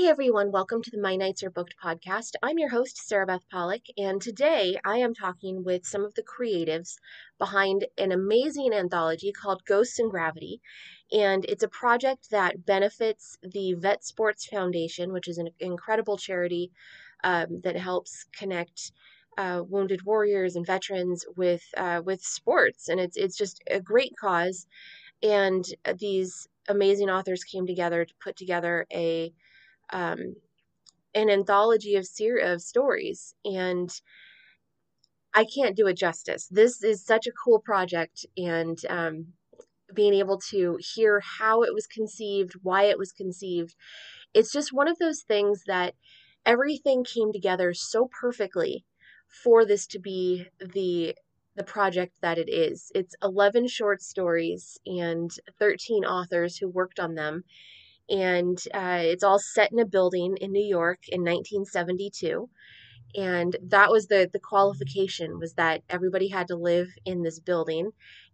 Hey everyone, welcome to the My Nights Are Booked podcast. I'm your host, Sarabeth Pollock, and today I am talking with some of the creatives behind an amazing anthology called Ghosts and Gravity. And it's a project that benefits the VETSports Foundation, which is an incredible charity um, that helps connect uh, wounded warriors and veterans with uh, with sports. And it's it's just a great cause. And these amazing authors came together to put together a um, an anthology of ser- of stories and I can't do it justice. This is such a cool project, and um, being able to hear how it was conceived, why it was conceived, it's just one of those things that everything came together so perfectly for this to be the the project that it is. It's 11 short stories and 13 authors who worked on them and uh, it's all set in a building in New York in 1972. And that was the the qualification was that everybody had to live in this building,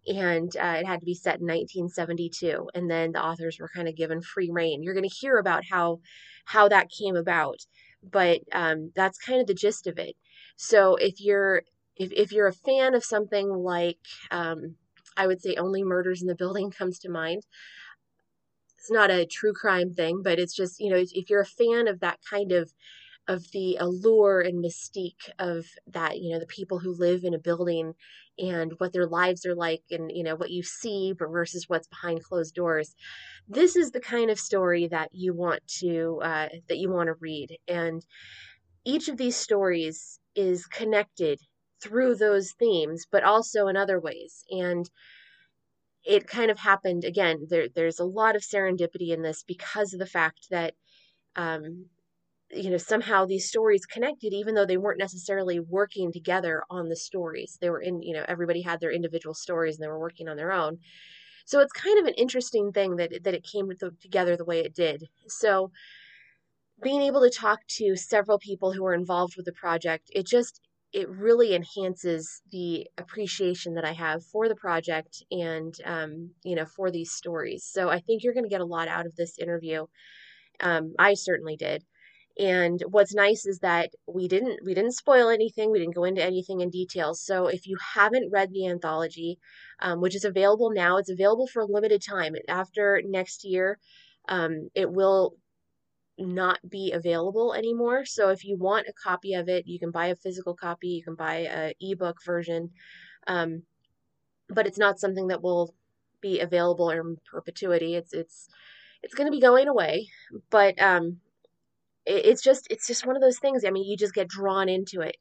and uh, it had to be set in 1972. And then the authors were kind of given free reign. You're going to hear about how how that came about, but um, that's kind of the gist of it. So if you're if, if you're a fan of something like um, I would say only murders in the building comes to mind it's not a true crime thing, but it's just, you know, if, you're a fan of that kind of of the allure and mystique of that, you know, the people who live in a building and what their lives are like and, you know, what you see versus what's behind closed doors. This is the kind of story that you want to, uh, that you want to read. And each of these stories is connected through those themes, but also in other ways. And it kind of happened again. There, there's a lot of serendipity in this because of the fact that, um, you know, somehow these stories connected, even though they weren't necessarily working together on the stories. They were in, you know, everybody had their individual stories and they were working on their own. So it's kind of an interesting thing that that it came together the way it did. So being able to talk to several people who were involved with the project, it just it really enhances the appreciation that I have for the project and um, you know for these stories. So I think you're going to get a lot out of this interview. Um, I certainly did. And what's nice is that we didn't we didn't spoil anything. We didn't go into anything in detail. So if you haven't read the anthology, um, which is available now, it's available for a limited time. After next year, um, it will not be available anymore. So if you want a copy of it, you can buy a physical copy, you can buy a ebook version. Um, but it's not something that will be available in perpetuity. It's it's it's going to be going away, but um, it, it's just it's just one of those things. I mean, you just get drawn into it,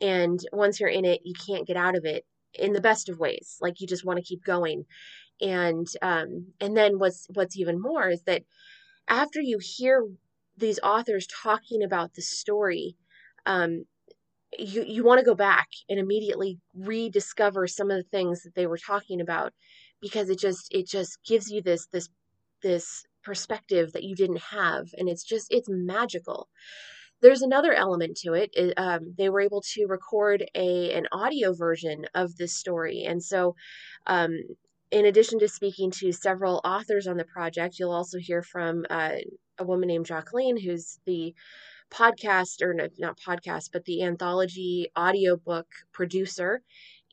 and once you're in it, you can't get out of it in the best of ways. Like you just want to keep going, and um, and then what's what's even more is that after you hear these authors talking about the story, um, you you want to go back and immediately rediscover some of the things that they were talking about because it just it just gives you this this this perspective that you didn't have and it's just it's magical there's another element to it. um, they were able to record a an audio version of this story, and so um, in addition to speaking to several authors on the project, you'll also hear from uh, a woman named Jacqueline, who's the podcast or not podcast, but the anthology audiobook producer,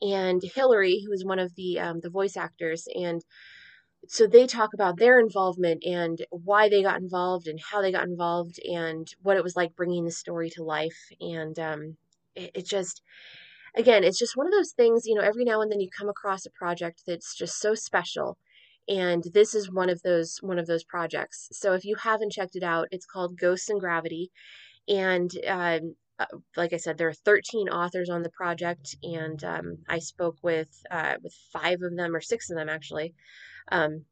and Hillary, who is one of the um, the voice actors, and so they talk about their involvement and why they got involved and how they got involved and what it was like bringing the story to life, and um, it, it just again, it's just one of those things, you know, every now and then you come across a project that's just so special. And this is one of those one of those projects. So if you haven't checked it out, it's called Ghosts and Gravity, and um, uh, like I said, there are 13 authors on the project, and um, I spoke with uh, with five of them or six of them actually. Um,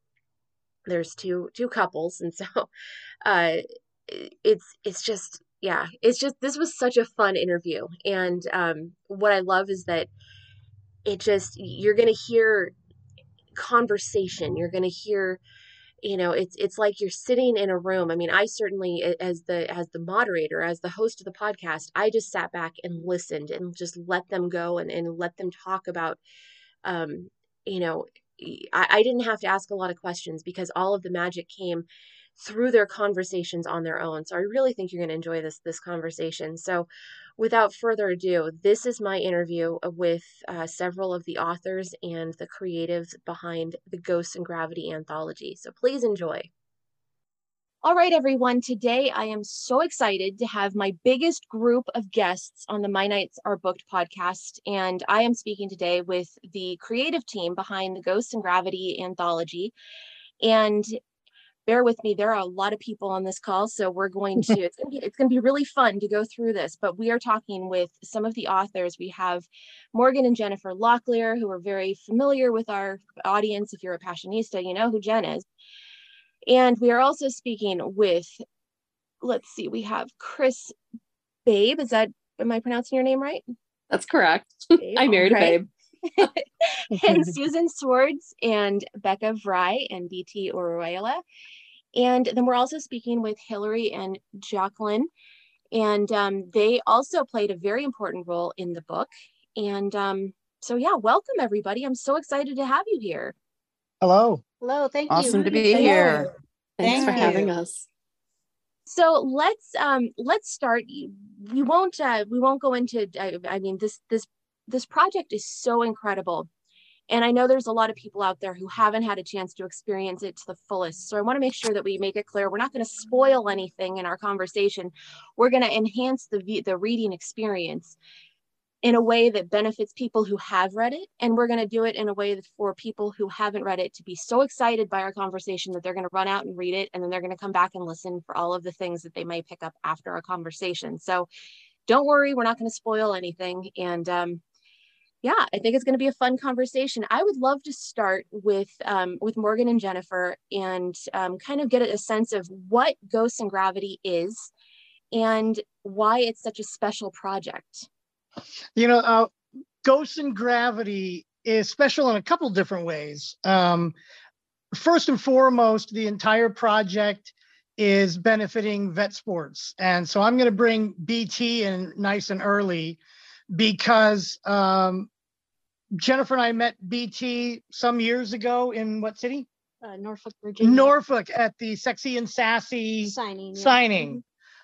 there's two two couples, and so uh, it's it's just yeah, it's just this was such a fun interview, and um, what I love is that it just you're gonna hear conversation, you're gonna hear you know it's it's like you're sitting in a room. I mean i certainly as the as the moderator as the host of the podcast i just sat back and listened and just let them go and, and let them talk about um you know I, I didn't have to ask a lot of questions because all of the magic came through their conversations on their own. So I really think you're going to enjoy this this conversation. So without further ado, this is my interview with uh, several of the authors and the creatives behind the Ghosts and Gravity anthology. So please enjoy. All right, everyone. Today I am so excited to have my biggest group of guests on the My Nights Are Booked podcast. And I am speaking today with the creative team behind the Ghosts and Gravity anthology. And bear with me, there are a lot of people on this call. So we're going to, it's going to be, it's going to be really fun to go through this. But we are talking with some of the authors. We have Morgan and Jennifer Locklear, who are very familiar with our audience. If you're a Passionista, you know who Jen is. And we are also speaking with, let's see, we have Chris Babe. Is that, am I pronouncing your name right? That's correct. Babe, I married right. a babe. and Susan Swords and Becca Vry and BT Oruela. And then we're also speaking with Hillary and Jacqueline. And um, they also played a very important role in the book. And um, so, yeah, welcome everybody. I'm so excited to have you here. Hello. Hello, thank awesome you. Awesome to be Hello. here. Thanks Thank for you. having us. So let's um let's start. We won't uh, we won't go into. I, I mean this this this project is so incredible, and I know there's a lot of people out there who haven't had a chance to experience it to the fullest. So I want to make sure that we make it clear we're not going to spoil anything in our conversation. We're going to enhance the the reading experience in a way that benefits people who have read it. And we're going to do it in a way that for people who haven't read it to be so excited by our conversation that they're going to run out and read it. And then they're going to come back and listen for all of the things that they may pick up after our conversation. So don't worry, we're not going to spoil anything. And um, yeah, I think it's going to be a fun conversation. I would love to start with um, with Morgan and Jennifer and um, kind of get a sense of what Ghosts and Gravity is and why it's such a special project. You know, uh, Ghosts and Gravity is special in a couple different ways. Um, first and foremost, the entire project is benefiting VETSports. And so I'm going to bring BT in nice and early because um, Jennifer and I met BT some years ago in what city? Uh, Norfolk, Virginia. Norfolk at the Sexy and Sassy signing. Signing. Mm-hmm.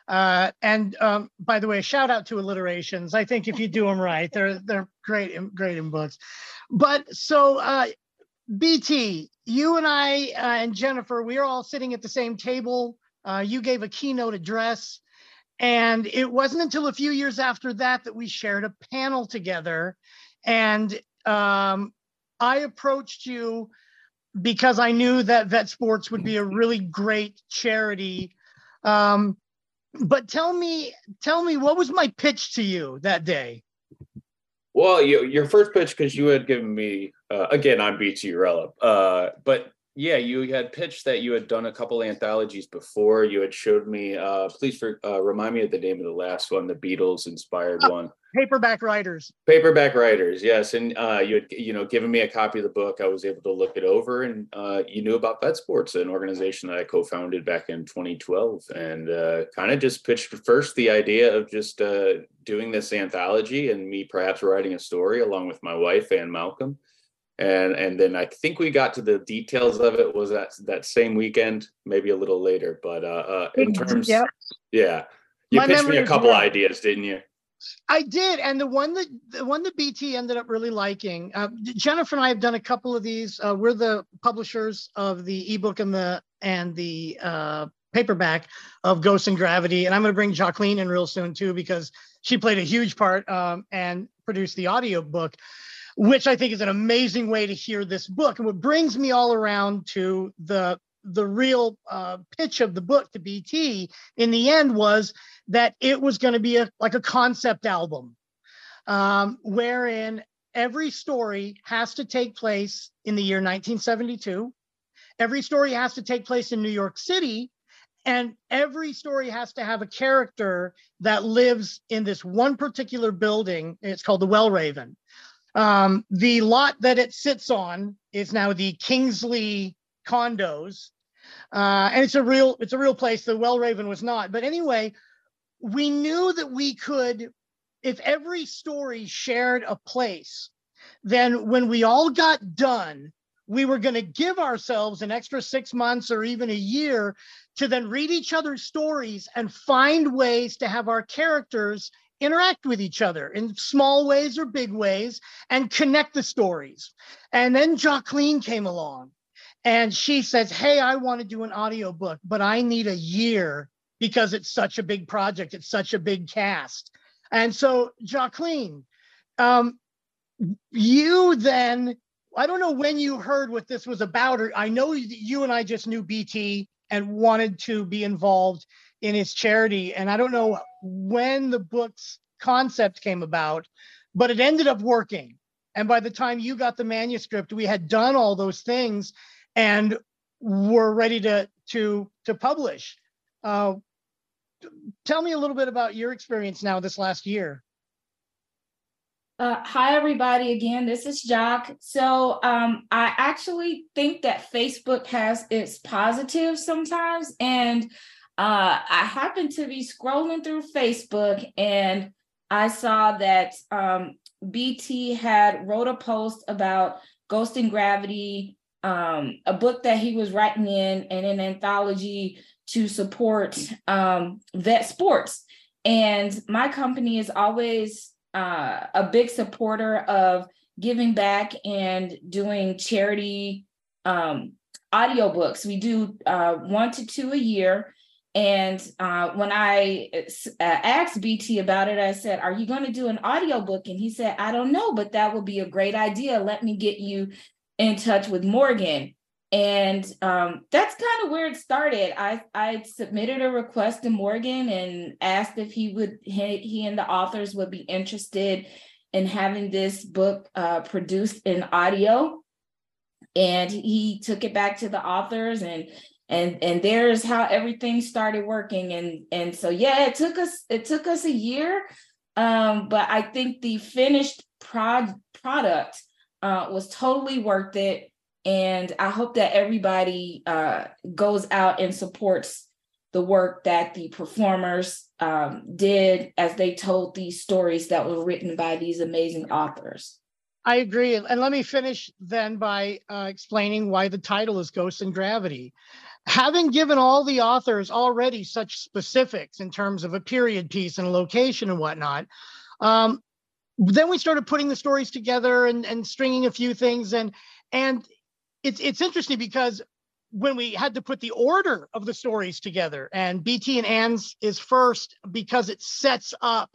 Uh, and um, by the way, shout out to alliterations. I think if you do them right, they're they're great, in, great in books. But so uh, BT, you and I uh, and Jennifer, we are all sitting at the same table. Uh, you gave a keynote address, and it wasn't until a few years after that that we shared a panel together. And um, I approached you because I knew that VETSports would be a really great charity. Um, but tell me, tell me, what was my pitch to you that day? Well, you, your first pitch, because you had given me, uh, again, I'm BT Urella, uh, but yeah, you had pitched that you had done a couple anthologies before. You had showed me, uh, please for, uh, remind me of the name of the last one, the Beatles inspired uh, one. Paperback Writers. Paperback Writers, yes. And uh, you had, you know, given me a copy of the book. I was able to look it over, and uh, you knew about VETSports, an organization that I co-founded back in 2012, and uh, kind of just pitched first the idea of just uh, doing this anthology and me perhaps writing a story along with my wife Ann Malcolm, and and then I think we got to the details of it was that that same weekend, maybe a little later, but uh, uh in terms, yep. yeah, you my pitched me a couple ideas, didn't you? I did, and the one that the one that BT ended up really liking. Uh, Jennifer and I have done a couple of these. Uh, we're the publishers of the ebook and the and the uh, paperback of Ghosts and Gravity, and I'm going to bring Jacqueline in real soon too because she played a huge part um, and produced the audio book, which I think is an amazing way to hear this book. And what brings me all around to the the real uh, pitch of the book to BT in the end was that it was going to be a, like a concept album, um, wherein every story has to take place in the year 1972. Every story has to take place in New York City. And every story has to have a character that lives in this one particular building. It's called the Wellraven. Um, the lot that it sits on is now the Kingsley condos. Uh, and it's a real, it's a real place. The Wellraven was not. But anyway, we knew that we could, if every story shared a place, then when we all got done, we were going to give ourselves an extra six months or even a year to then read each other's stories and find ways to have our characters interact with each other in small ways or big ways and connect the stories. And then Jacqueline came along and she says, Hey, I want to do an audiobook, but I need a year because it's such a big project, it's such a big cast. And so, Jacqueline, um, you then, I don't know when you heard what this was about, or I know you and I just knew BT and wanted to be involved in his charity. And I don't know when the book's concept came about, but it ended up working. And by the time you got the manuscript, we had done all those things and were ready to to to publish. Uh, tell me a little bit about your experience now this last year. Uh, hi, everybody. Again, this is Jock. So um, I actually think that Facebook has its positives sometimes. And uh, I happened to be scrolling through Facebook and I saw that um, BT had wrote a post about Ghost in Gravity, um, a book that he was writing in, and an anthology to support um, VETSports. And my company is always uh, a big supporter of giving back and doing charity um, audiobooks. We do uh, one to two a year. And uh, when I uh, asked BT about it, I said, Are you going to do an audiobook? And he said, I don't know, but that would be a great idea. Let me get you in touch with Morgan. And um, that's kind of where it started. I, I submitted a request to Morgan and asked if he would he, he and the authors would be interested in having this book uh, produced in audio. And he took it back to the authors and and and there's how everything started working. And and so yeah it took us it took us a year. Um but i think the finished prod product uh was totally worth it. And i hope that everybody uh goes out and supports the work that the performers um, did as they told these stories that were written by these amazing authors. I agree. And let me finish then by uh, explaining why the title is Ghosts and Gravity having given all the authors already such specifics in terms of a period piece and a location and whatnot, um, then we started putting the stories together and, and stringing a few things. And and it's it's interesting because when we had to put the order of the stories together, and BT and Anne's is first because it sets up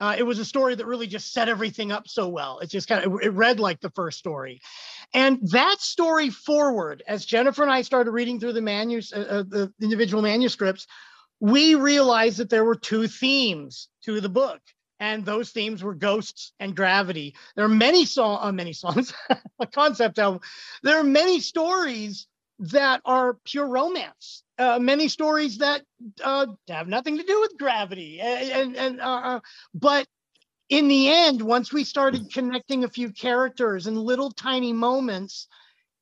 uh, it was a story that really just set everything up so well. It just kind of it read like the first story, and that story forward, as Jennifer and I started reading through the manus uh, uh, the individual manuscripts, we realized that there were two themes to the book, and those themes were ghosts and gravity. There are many song, uh, many songs, a concept album. There are many stories that are pure romance uh, many stories that uh, have nothing to do with gravity. And, and uh, uh, but in the end, once we started connecting a few characters and little tiny moments,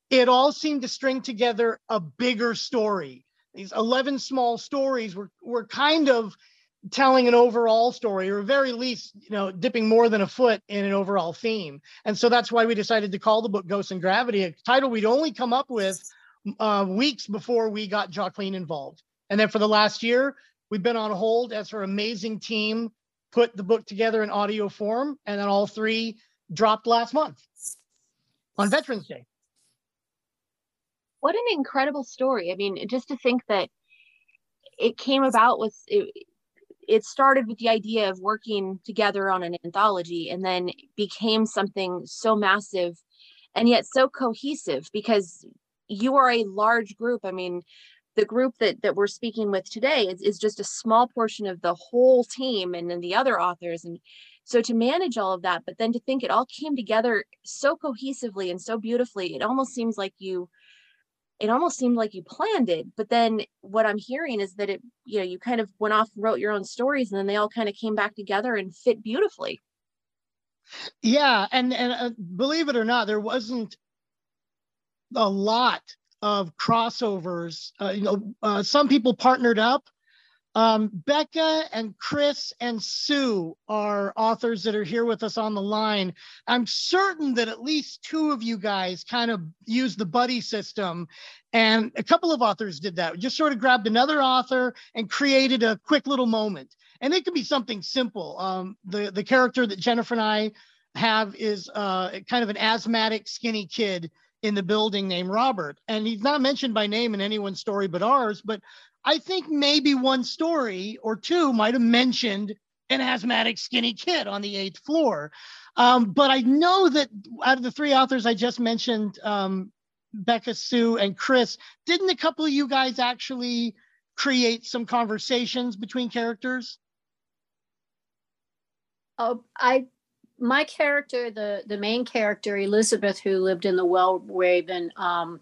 it all seemed to string together a bigger story. These 11 small stories were, were kind of telling an overall story or very least you know dipping more than a foot in an overall theme and so that's why we decided to call the book ghosts and gravity a title we'd only come up with uh, weeks before we got Jacqueline involved. And then for the last year, we've been on hold as her amazing team put the book together in audio form. And then all three dropped last month on Veterans Day. What an incredible story. I mean, just to think that it came about with it, it started with the idea of working together on an anthology and then became something so massive and yet so cohesive because you are a large group. I mean, the group that that we're speaking with today is, is just a small portion of the whole team and then the other authors. And so to manage all of that but then to think it all came together so cohesively and so beautifully it almost seems like you it almost seemed like you planned it. But then what i'm hearing is that it you know you kind of went off wrote your own stories and then they all kind of came back together and fit beautifully. Yeah and and uh, believe it or not there wasn't a lot of crossovers. Uh, you know, uh, some people partnered up, Um, Becca and Chris and Sue are authors that are here with us on the line. I'm certain that at least two of you guys kind of use the buddy system, and a couple of authors did that. Just sort of grabbed another author and created a quick little moment. And it could be something simple. Um, the the character that Jennifer and I have is uh, kind of an asthmatic, skinny kid in the building named Robert, and he's not mentioned by name in anyone's story but ours. But I think maybe one story or two might have mentioned an asthmatic skinny kid on the eighth floor. Um, but I know that out of the three authors I just mentioned, um, Becca, Sue, and Chris, didn't a couple of you guys actually create some conversations between characters? Oh, I, my character, the the main character, Elizabeth, who lived in the Wellraven, um,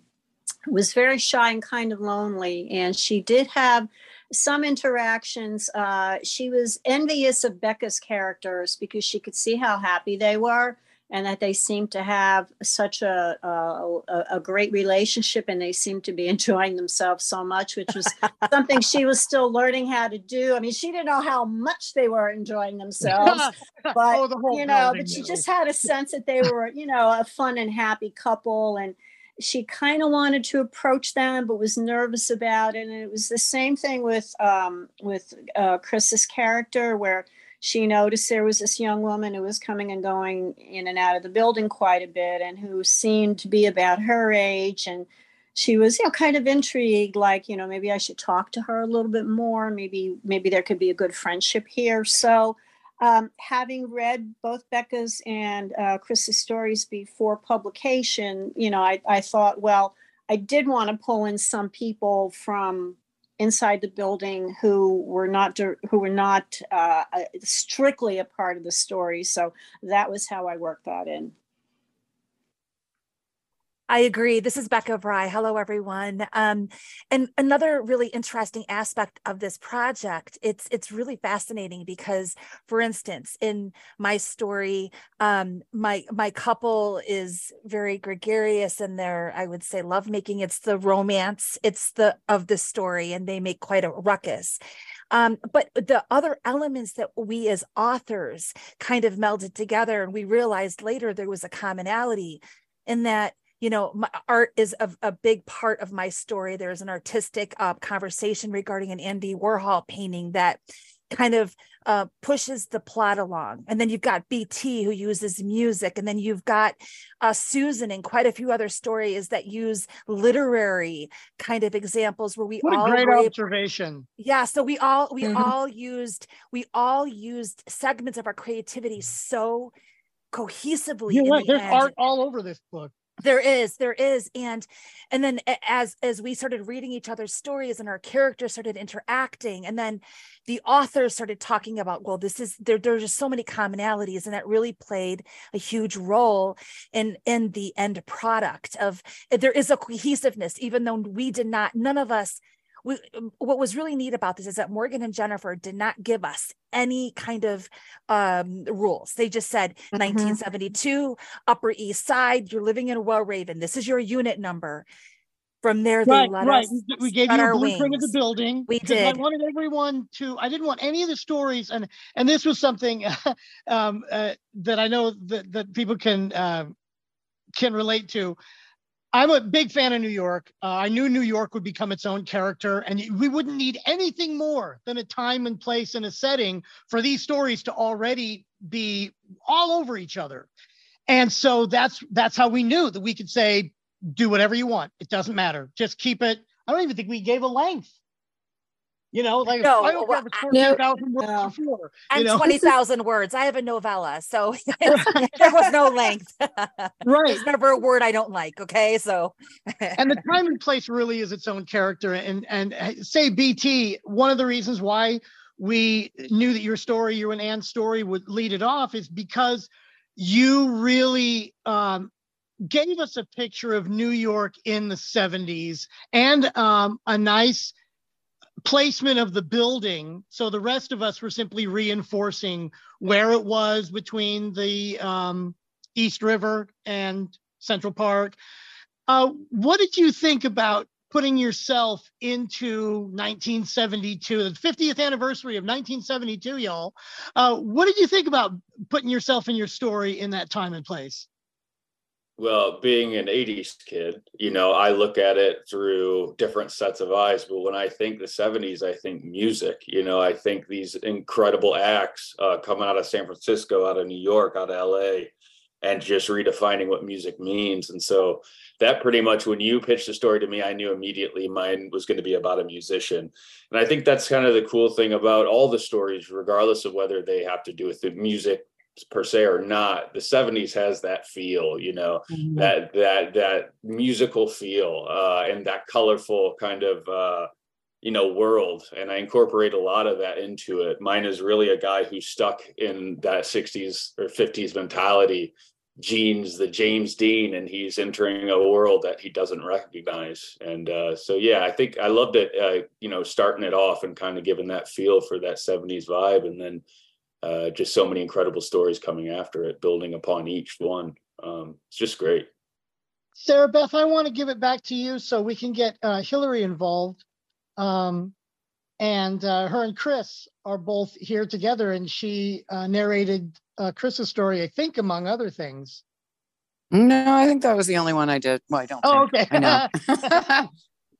was very shy and kind of lonely. And she did have some interactions. Uh, she was envious of Becca's characters because she could see how happy they were and that they seemed to have such a, a, a great relationship and they seemed to be enjoying themselves so much, which was something she was still learning how to do. I mean, she didn't know how much they were enjoying themselves, but oh, you know, but she just had a sense that they were, you know, a fun and happy couple and she kind of wanted to approach them but was nervous about it and it was the same thing with um, with uh, chris's character where she noticed there was this young woman who was coming and going in and out of the building quite a bit and who seemed to be about her age. And she was you know kind of intrigued like you know maybe i should talk to her a little bit more. Maybe maybe there could be a good friendship here. So um, having read both Becca's and uh, Chris's stories before publication, you know, I, I thought, well, I did want to pull in some people from inside the building who were not who were not uh, strictly a part of the story. So that was how I worked that in. I agree. This is Becca Bry. Hello, everyone. Um, and another really interesting aspect of this project, it's it's really fascinating because, for instance, in my story, um, my my couple is very gregarious in their, I would say, lovemaking. It's the romance. It's the of the story, and they make quite a ruckus. Um, but the other elements that we as authors kind of melded together, and we realized later there was a commonality in that you know my art is a, a big part of my story there's an artistic uh, conversation regarding an andy warhol painting that kind of uh, pushes the plot along and then you've got bt who uses music and then you've got uh, susan and quite a few other stories that use literary kind of examples where we what all a great observation yeah so we all we mm-hmm. all used we all used segments of our creativity so cohesively You're right. The there's end. art all over this book there is there is. And and then as as we started reading each other's stories and our characters started interacting and then the authors started talking about well this is there there's just so many commonalities and that really played a huge role in in the end product of there is a cohesiveness even though we did not none of us we, um, what was really neat about this is that Morgan and Jennifer did not give us any kind of um, rules. They just said mm-hmm. 1972, Upper East Side, you're living in a Wellraven. This is your unit number. From there, they right, let right. us. We gave you a blueprint wings. of the building. We did. I wanted everyone to. I didn't want any of the stories, and and this was something um, uh, that I know that that people can uh, can relate to. I'm a big fan of New York. Uh, I knew New York would become its own character, and we wouldn't need anything more than a time and place and a setting for these stories to already be all over each other. And so that's that's how we knew that we could say, do whatever you want. It doesn't matter. Just keep it. I don't even think we gave a length. You know, like no, I don't well, have 14,000 words no. before. I'm know? 20,000 words. I have a novella. So there was no length. right. There's never a word I don't like. Okay. So, and the time and place really is its own character. And, and say BT, one of the reasons why we knew that your story, you and Anne's story would lead it off is because you really um, gave us a picture of New York in the 70s and um, a nice placement of the building. So the rest of us were simply reinforcing where it was between the um, East River and Central Park. Uh, what did you think about putting yourself into 1972, the 50th anniversary of 1972, y'all. Uh, what did you think about putting yourself in your story in that time and place? Well, being an 80s kid, you know, I look at it through different sets of eyes. But when I think the 70s, I think music. You know, I think these incredible acts uh, coming out of San Francisco, out of New York, out of LA, and just redefining what music means. And so that pretty much, when you pitched the story to me, I knew immediately mine was going to be about a musician. And I think that's kind of the cool thing about all the stories, regardless of whether they have to do with the music per se or not the 70s has that feel you know mm-hmm. that that that musical feel uh and that colorful kind of uh you know world and i incorporate a lot of that into it mine is really a guy who's stuck in that 60s or 50s mentality genes the james dean and he's entering a world that he doesn't recognize and uh, so yeah i think i loved it uh, you know starting it off and kind of giving that feel for that 70s vibe and then uh, just so many incredible stories coming after it, building upon each one. Um, it's just great. Sarabeth, I want to give it back to you so we can get uh, Hillary involved. Um, and uh, her and Chris are both here together, and she uh, narrated uh, Chris's story, I think, among other things. No, I think that was the only one I did. Well, I don't. Oh, think. okay. I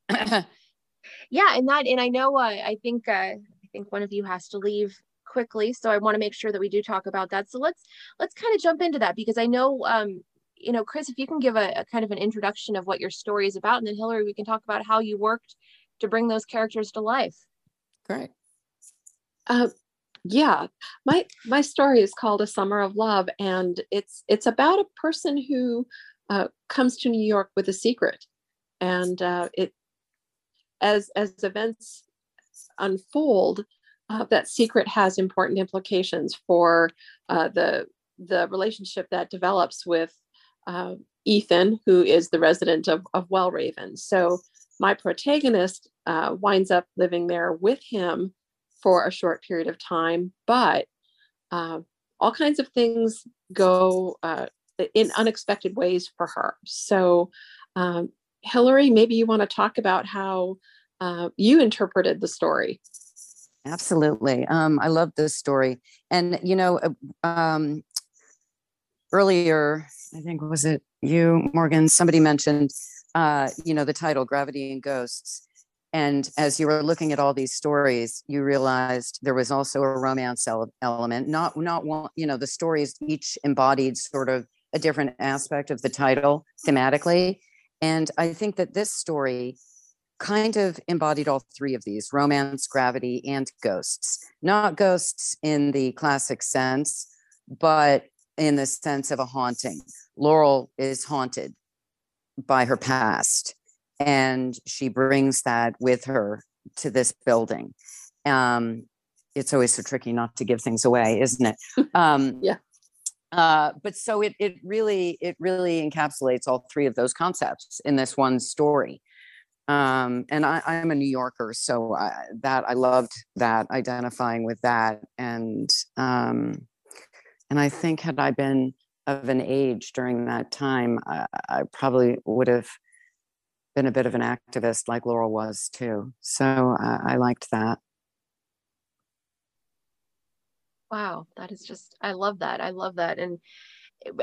know. yeah, and that, and I know. Uh, I think. Uh, I think one of you has to leave quickly so i want to make sure that we do talk about that. So let's let's kind of jump into that because i know um you know chris if you can give a, a kind of an introduction of what your story is about and then hillary we can talk about how you worked to bring those characters to life. Great. Uh, yeah. My my story is called a summer of love and it's it's about a person who uh, comes to new york with a secret. And uh, it as as events unfold uh, that secret has important implications for uh, the the relationship that develops with uh, Ethan, who is the resident of, of Wellraven. So my protagonist uh, winds up living there with him for a short period of time, but uh, all kinds of things go uh, in unexpected ways for her. So, um, Hillary, maybe you want to talk about how you interpreted the story. Absolutely. Um, I love this story. And, you know, uh, um, earlier, I think, was it you, Morgan? Somebody mentioned, uh, you know, the title, Gravity and Ghosts. And as you were looking at all these stories, you realized there was also a romance element. Not, not one, you know, the stories each embodied sort of a different aspect of the title thematically. And I think that this story kind of embodied all three of these romance, gravity, and ghosts. Not ghosts in the classic sense, but in the sense of a haunting. Laurel is haunted by her past, and she brings that with her to this building. Um, it's always so tricky not to give things away, isn't it? Um, yeah. Uh, but so it it really it really encapsulates all three of those concepts in this one story um, and I, I'm a New Yorker, so I, that I loved that identifying with that, and um, and I think had I been of an age during that time, I, I probably would have been a bit of an activist like Laurel was too. So I, I liked that. Wow, that is just I love that. I love that, and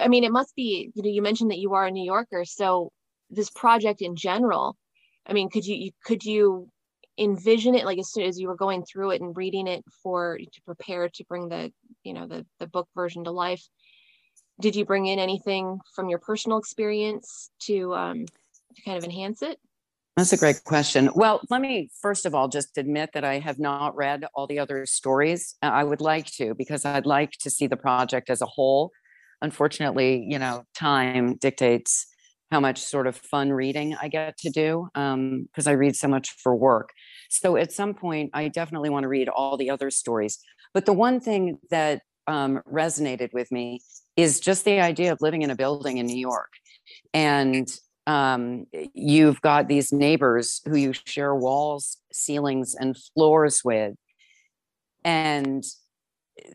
I mean, it must be you know you mentioned that you are a New Yorker, so this project in general I mean, could you, could you envision it like as soon as you were going through it and reading it for to prepare to bring the you know the the book version to life? Did you bring in anything from your personal experience to um, to kind of enhance it? That's a great question. Well, let me first of all just admit that I have not read all the other stories. I would like to because I'd like to see the project as a whole. Unfortunately, you know, time dictates how much sort of fun reading I get to do because um, I read so much for work. So at some point, I definitely want to read all the other stories. But the one thing that um, resonated with me is just the idea of living in a building in New York. And um, you've got these neighbors who you share walls, ceilings, and floors with. And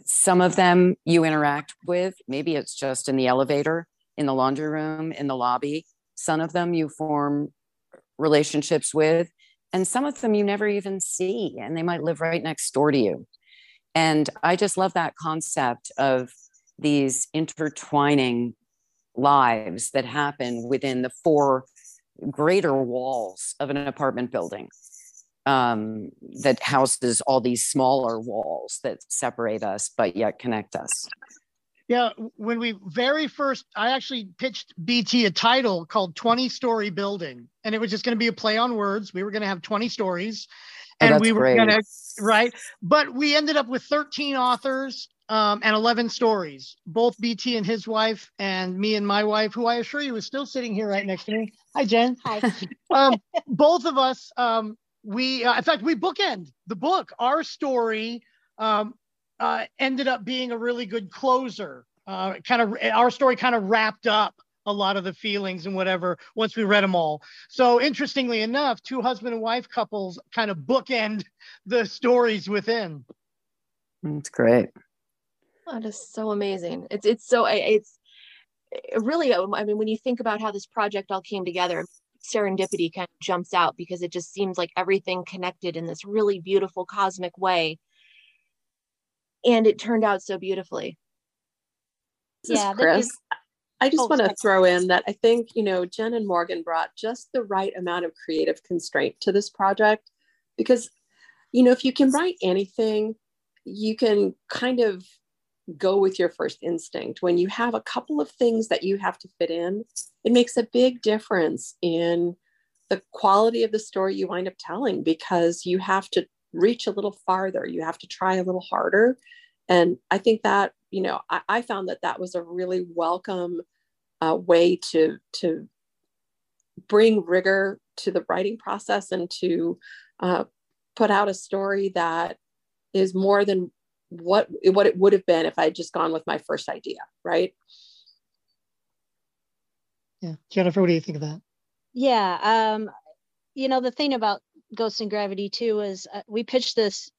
some of them you interact with, maybe it's just in the elevator in the laundry room, in the lobby. Some of them you form relationships with and some of them you never even see and they might live right next door to you and i just love that concept of these intertwining lives that happen within the four greater walls of an apartment building um, that houses all these smaller walls that separate us but yet connect us. Yeah, when we very first, I actually pitched BT a title called 20 Story Building, and it was just going to be a play on words. We were going to have 20 stories, Oh, and that's we were going to, right? But we ended up with 13 authors um, and 11 stories, both BT and his wife, and me and my wife, who I assure you is still sitting here right next to me. Hi, Jen. Hi. um, both of us, um, we, uh, in fact, we bookend the book. Our story um, uh, ended up being a really good closer. Uh, kind of, our story kind of wrapped up a lot of the feelings and whatever once we read them all. So, interestingly enough, two husband and wife couples kind of bookend the stories within. That's great. That is so amazing. It's it's so it's really. I mean, when you think about how this project all came together, serendipity kind of jumps out because it just seems like everything connected in this really beautiful cosmic way, and it turned out so beautifully. This Yeah, that Chris. is- I just Oh, want to throw in that I think, you know, Jen and Morgan brought just the right amount of creative constraint to this project because, you know, if you can write anything, you can kind of go with your first instinct. When you have a couple of things that you have to fit in, it makes a big difference in the quality of the story you wind up telling because you have to reach a little farther, you have to try a little harder. And I think that, you know, I, I found that that was a really welcome uh, way to to bring rigor to the writing process and to uh, put out a story that is more than what what it would have been if I had just gone with my first idea, right? Yeah. Jennifer, what do you think of that? Yeah. Um, you know, the thing about Ghosts and Gravity too is uh, we pitched this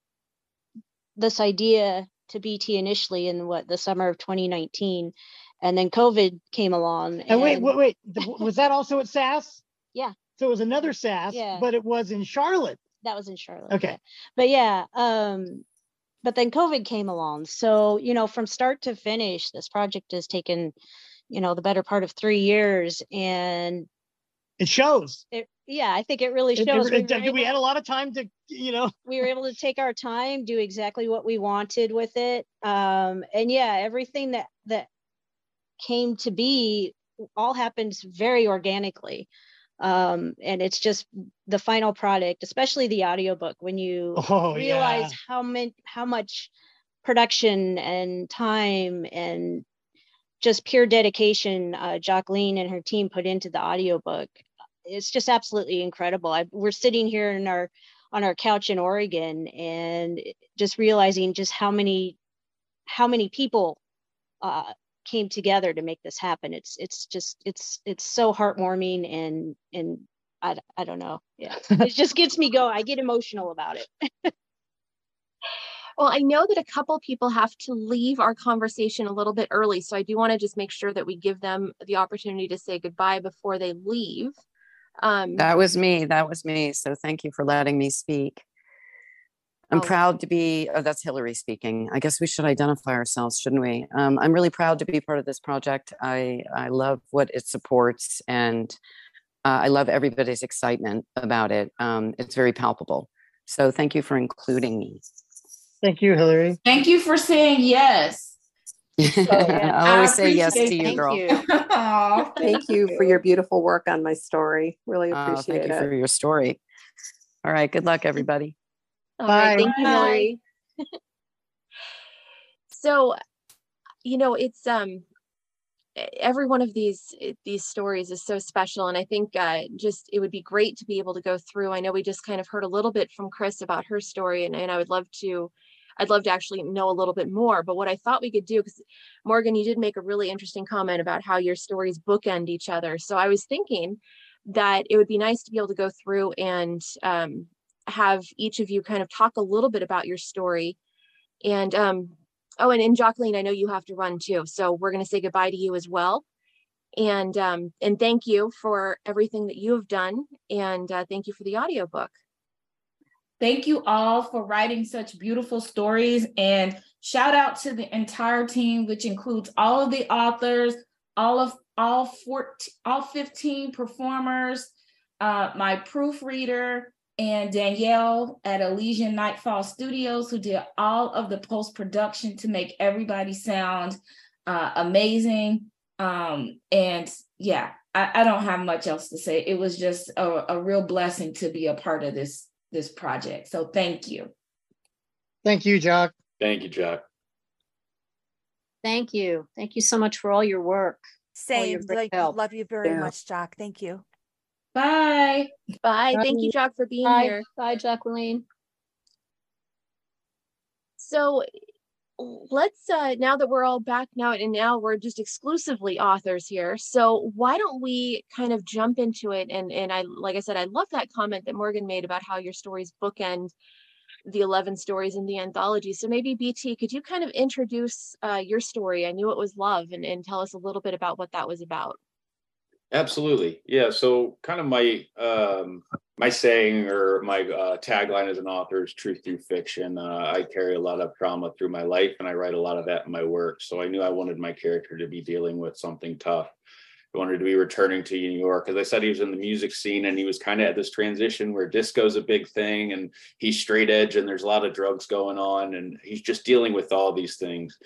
this idea to BT initially in what the summer of 2019, and then COVID came along. And wait, wait, wait. Was that also at SAS? Yeah. So it was another SAS, Yeah. but it was in Charlotte. that was in Charlotte. Okay. yeah. But yeah, um, but then COVID came along. So, you know, from start to finish, this project has taken, you know, the better part of three years. And It shows. it, yeah, I think it really It- shows. it- we, it- we had a lot of time to, you know, we were able to take our time, do exactly what we wanted with it. Um, and yeah, everything that, that came to be all happens very organically. Um, and it's just the final product, especially the audiobook, when you oh realize yeah. how many how much production and time and just pure dedication uh, Jacqueline and her team put into the audiobook. It's just absolutely incredible. I, we're sitting here in our on our couch in Oregon and just realizing just how many how many people uh, came together to make this happen. It's it's just it's it's so heartwarming and and I, I don't know. Yeah, it just gets me going. I get emotional about it. Well, I know that a couple people have to leave our conversation a little bit early, so I do want to just make sure that we give them the opportunity to say goodbye before they leave. Um, That was me. That was me. So thank you for letting me speak. I'm Oh. proud to be, oh, that's Hillary speaking. I guess we should identify ourselves, shouldn't we? Um, I'm really proud to be part of this project. I, I love what it supports and uh, I love everybody's excitement about it. Um, it's very palpable. So thank you for including me. Thank you, Hillary. Thank you for saying yes. Yeah. I'll always say yes to you, thank girl. you. Aw, Thank you for your beautiful work on my story. Really appreciate Oh, thank appreciate you it. for your story. All right. Good luck, everybody. All right, Bye. thank you, Bye. Hillary. so, you know, it's um every one of these these stories is so special and i think uh, just it would be great to be able to go through i know we just kind of heard a little bit from chris about her story and, and i would love to i'd love to actually know a little bit more but what i thought we could do because morgan you did make a really interesting comment about how your stories bookend each other. So i was thinking that it would be nice to be able to go through and um, have each of you kind of talk a little bit about your story. And um, oh and, and jacqueline i know you have to run too so we're going to say goodbye to you as well. And um, and thank you for everything that you have done, and uh, thank you for the audiobook. Thank you all for writing such beautiful stories and shout out to the entire team, which includes all of the authors, all of all 14, all 15 performers, uh, my proofreader, and Danielle at Elysian Nightfall Studios, who did all of the post production to make everybody sound uh, amazing. Um, and yeah, I, I, don't have much else to say. It was just a, a real blessing to be a part of this this project. So thank you. Thank you, Jock. Thank you, Jock. Thank you. Thank you so much for all your work. Same. Like, love you very yeah. much, Jock. Thank you. Bye. Bye. Bye. Thank you, Jock, for being Bye. here. Bye, Jacqueline. So let's uh now that we're all back now and now we're just exclusively authors here so why don't we kind of jump into it and and i like i said i love that comment that morgan made about how your stories bookend the 11 stories in the anthology so maybe bt could you kind of introduce uh, your story? I knew it was love and, and tell us a little bit about what that was about Absolutely. Yeah. So kind of my um my saying or my uh, tagline as an author is truth through fiction. Uh, I carry a lot of trauma through my life and I write a lot of that in my work. So I knew I wanted my character to be dealing with something tough. I wanted to be returning to New York. As I said, he was in the music scene and he was kind of at this transition where disco's a big thing and he's straight edge and there's a lot of drugs going on and he's just dealing with all these things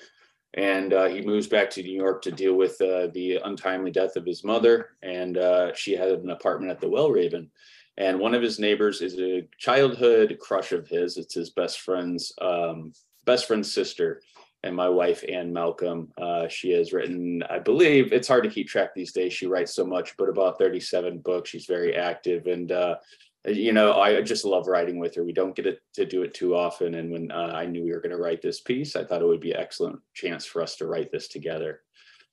and uh, he moves back to New York to deal with uh, the untimely death of his mother. And uh, she had an apartment at the Wellraven. And one of his neighbors is a childhood crush of his. It's his best friend's um, best friend's sister, and my wife Ann Malcolm. Uh, she has written, I believe, it's hard to keep track these days. She writes so much, but about 37 books. She's very active, and uh, you know, I just love writing with her. We don't get it to do it too often. And when uh, I knew we were going to write this piece, I thought it would be an excellent chance for us to write this together.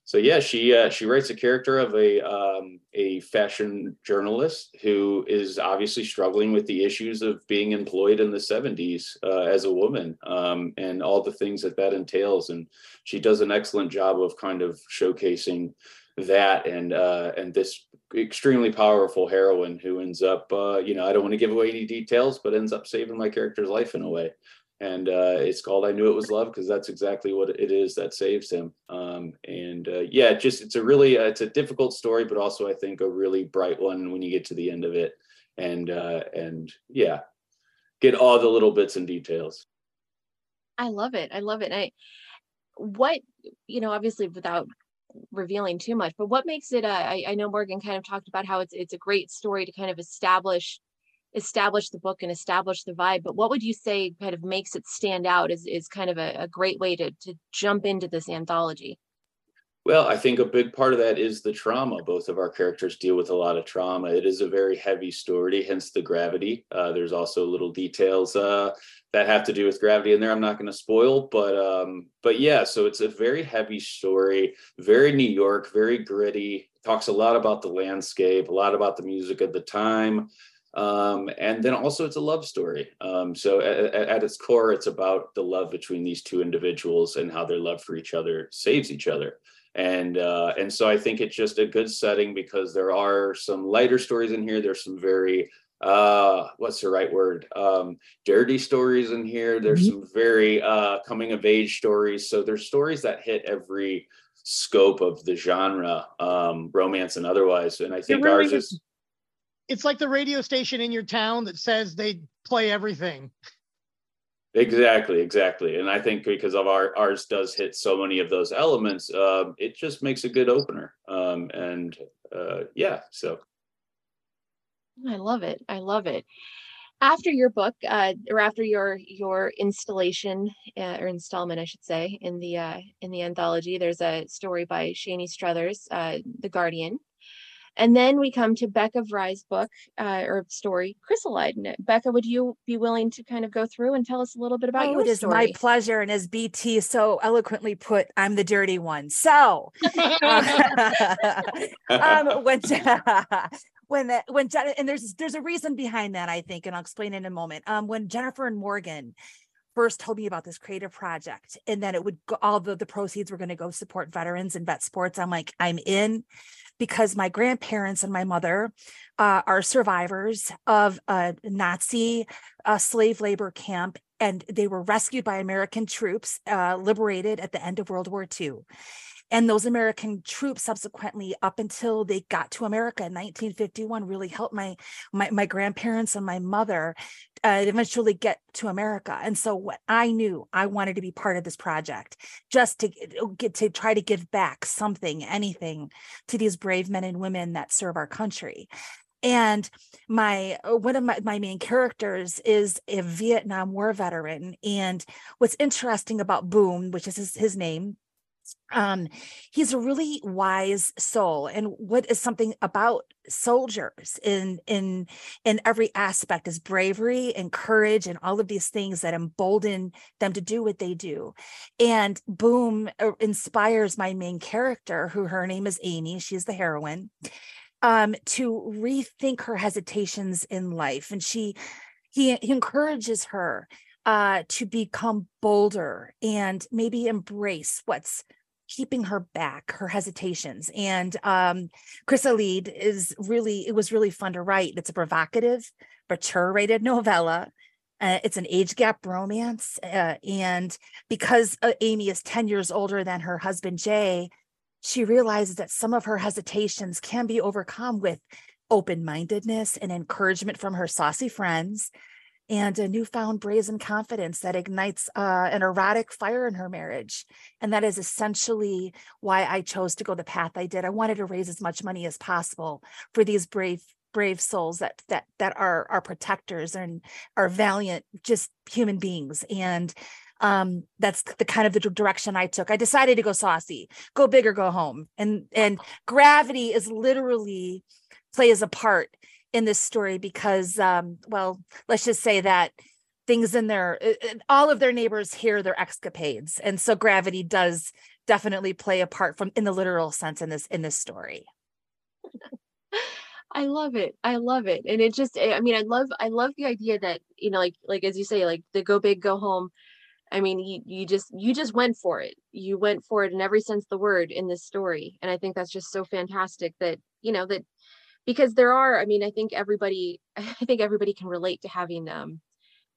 So yeah, she uh, she writes a character of a um, a fashion journalist who is obviously struggling with the issues of being employed in the 70s uh, as a woman um, and all the things that that entails. And she does an excellent job of kind of showcasing that and uh, and this extremely powerful heroine who ends up uh, you know I don't want to give away any details, but ends up saving my character's life in a way. And uh, it's called I Knew It Was Love because that's exactly what it is that saves him. Um, and uh, yeah, just it's a really uh, it's a difficult story, but also I think a really bright one when you get to the end of it. And uh, and yeah, get all the little bits and details. I love it. I love it. I what you know obviously without revealing too much, but what makes it? Uh, I, I know Morgan kind of talked about how it's it's a great story to kind of establish establish the book and establish the vibe. But what would you say kind of makes it stand out? Is is kind of a, a great way to to jump into this anthology? Well, I think a big part of that is the trauma. Both of our characters deal with a lot of trauma. It is a very heavy story, hence the gravity. Uh, there's also little details uh, that have to do with gravity in there. I'm not going to spoil, but um, but yeah. So it's a very heavy story, very New York, very gritty. Talks a lot about the landscape, a lot about the music of the time, um, and then also it's a love story. Um, so at, at its core, it's about the love between these two individuals and how their love for each other saves each other and uh, and so I think it's just a good setting because there are some lighter stories in here. There's some very uh, what's the right word? Um, dirty stories in here. There's mm-hmm. some very uh, coming of age stories. So there's stories that hit every scope of the genre, um, romance and otherwise. And I think really ours is. It's like the radio station in your town that says they play everything. Exactly, exactly. And I think because of our ours does hit so many of those elements, um, it just makes a good opener. Um, and uh, yeah, so I love it. I love it. After your book, uh, or after your your installation uh, or installment, I should say, in the uh, in the anthology, there's a story by Shani Struthers, uh, The Guardian, and then we come to Becca Vrye's book uh, or story, Chrysalide. Becca, would you be willing to kind of go through and tell us a little bit about oh, your It is story? my pleasure. And as BT so eloquently put, I'm the dirty one. So uh, um, when, when, when, and there's, there's a reason behind that, I think, and I'll explain in a moment. Um, when Jennifer and Morgan first told me about this creative project and then it would go all the, the proceeds were going to go support veterans and VETSports i'm like i'm in because my grandparents and my mother uh, are survivors of a Nazi uh, slave labor camp, and they were rescued by American troops, uh, liberated at the end of World War II. And those American troops subsequently, up until they got to America in 1951, really helped my my, my grandparents and my mother uh, eventually get to America. And so what I knew I wanted to be part of this project, just to get to try to give back something, anything to these brave men and women that serve our country and my uh, one of my, my main characters is a vietnam war veteran and what's interesting about boom which is his, his name um he's a really wise soul and what is something about soldiers in in in every aspect is bravery and courage and all of these things that embolden them to do what they do. And boom uh, inspires my main character who her name is amy she's the heroine um to rethink her hesitations in life and she he, he encourages her uh, to become bolder and maybe embrace what's keeping her back, her hesitations. And um, Chrysalide is really, it was really fun to write. It's a provocative, mature rated novella. Uh, it's an age gap romance. Uh, and because uh, Amy is 10 years older than her husband, Jay, she realizes that some of her hesitations can be overcome with open mindedness and encouragement from her saucy friends and a newfound brazen confidence that ignites uh, an erotic fire in her marriage. And that is essentially why I chose to go the path I did. I wanted to raise as much money as possible for these brave brave souls that that that are our protectors and are valiant just human beings and um that's the kind of the direction i took i decided to go saucy go big or go home and and gravity is literally plays a part in this story because um well let's just say that things in their uh, uh, all of their neighbors hear their escapades and so gravity does definitely play a part from in the literal sense in this in this story I love it. I love it. And it just I mean I love I love the idea that you know like like as you say like the go big go home. I mean you you just you just went for it. You went for it in every sense the word in this story. And I think that's just so fantastic that you know that because there are i mean i think everybody i think everybody can relate to having um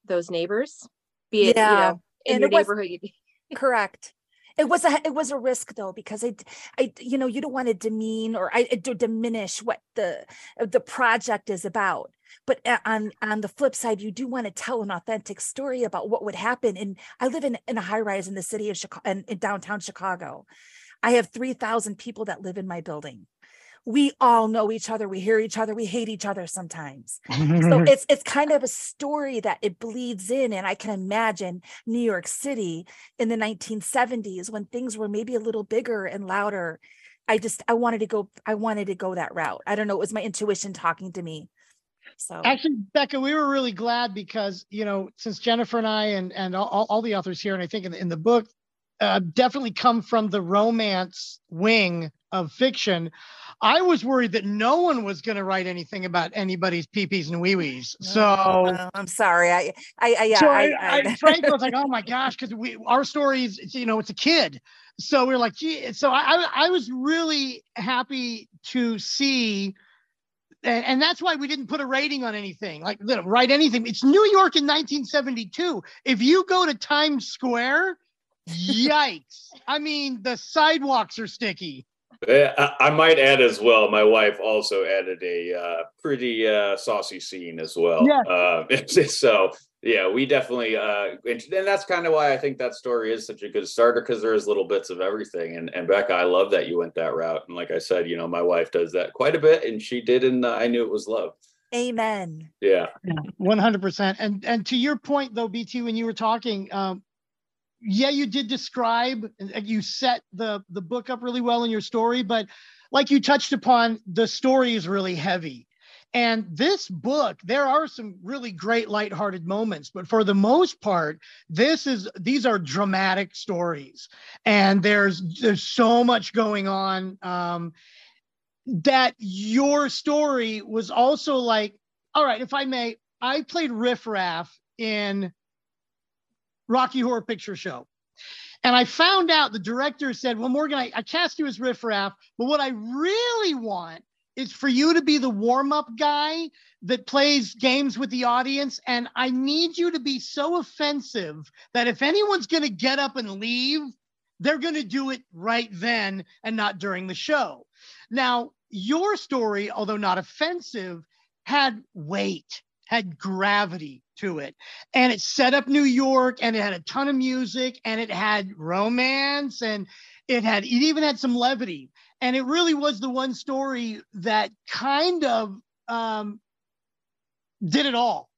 those neighbors be it yeah. you know in and your neighborhood was, correct. It was a it was a risk though because I I you know you don't want to demean or I to diminish what the the project is about. But on on the flip side you do want to tell an authentic story about what would happen and I live in in a high rise in the city of Chicago in, in downtown Chicago. I have 3000 people that live in my building we all know each other we hear each other we hate each other sometimes. So it's it's kind of a story that it bleeds in and i can imagine new york city in the 1970s when things were maybe a little bigger and louder. I just i wanted to go i wanted to go that route. I don't know it was my intuition talking to me. So actually becca we were really glad because you know since jennifer and i and and all, all the authors here and i think in the, in the book uh, definitely come from the romance wing of fiction I was worried that no one was going to write anything about anybody's peepees and wee wees. Oh, so oh, I'm sorry. I, I, I yeah. So I, I, I, Frank was like, oh my gosh, because we our stories, you know, it's a kid. So we are like, gee. So I, I was really happy to see. And, and that's why we didn't put a rating on anything, like write anything. It's New York in 1972. If you go to Times Square, yikes! I mean, the sidewalks are sticky. I might add as well. My wife also added a uh, pretty uh, saucy scene as well. Yeah. Uh, so yeah, we definitely, uh, and, and that's kind of why I think that story is such a good starter because there is little bits of everything. And and Becca, I love that you went that route. And like I said, you know, my wife does that quite a bit, and she did, and I knew it was love. Amen. Yeah. One hundred percent. And and to your point though, BT, when you were talking, um, yeah, you did describe, you set the the book up really well in your story, but like you touched upon, the story is really heavy. And this book, there are some really great lighthearted moments, but for the most part, this is these are dramatic stories, and there's there's so much going on um, that your story was also like, all right, if I may, I played Riff Raff in Rocky Horror Picture Show. And I found out the director said, Well, Morgan, I, I cast you as Riff Raff, but what I really want is for you to be the warm up guy that plays games with the audience. And I need you to be so offensive that if anyone's going to get up and leave, they're going to do it right then and not during the show. Now, your story, although not offensive, had weight, had gravity to it. And it set up New York and it had a ton of music and it had romance and it had it even had some levity. And it really was the one story that kind of um, did it all.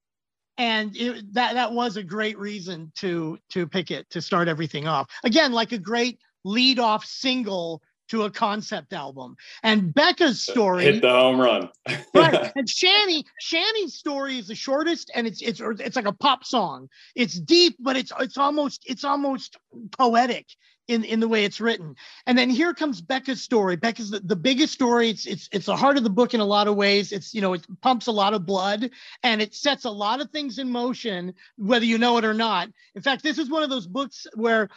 And it, that that was a great reason to to pick it to start everything off. Again, like a great lead off single to a concept album. And Becca's story hit the home run. right. And Shani, Shani's story is the shortest and it's it's it's like a pop song. It's deep, but it's it's almost it's almost poetic in in the way it's written. And then here comes Becca's story. Becca's the, the biggest story. It's it's it's the heart of the book in a lot of ways. It's you know it pumps a lot of blood and it sets a lot of things in motion, whether you know it or not. In fact, this is one of those books where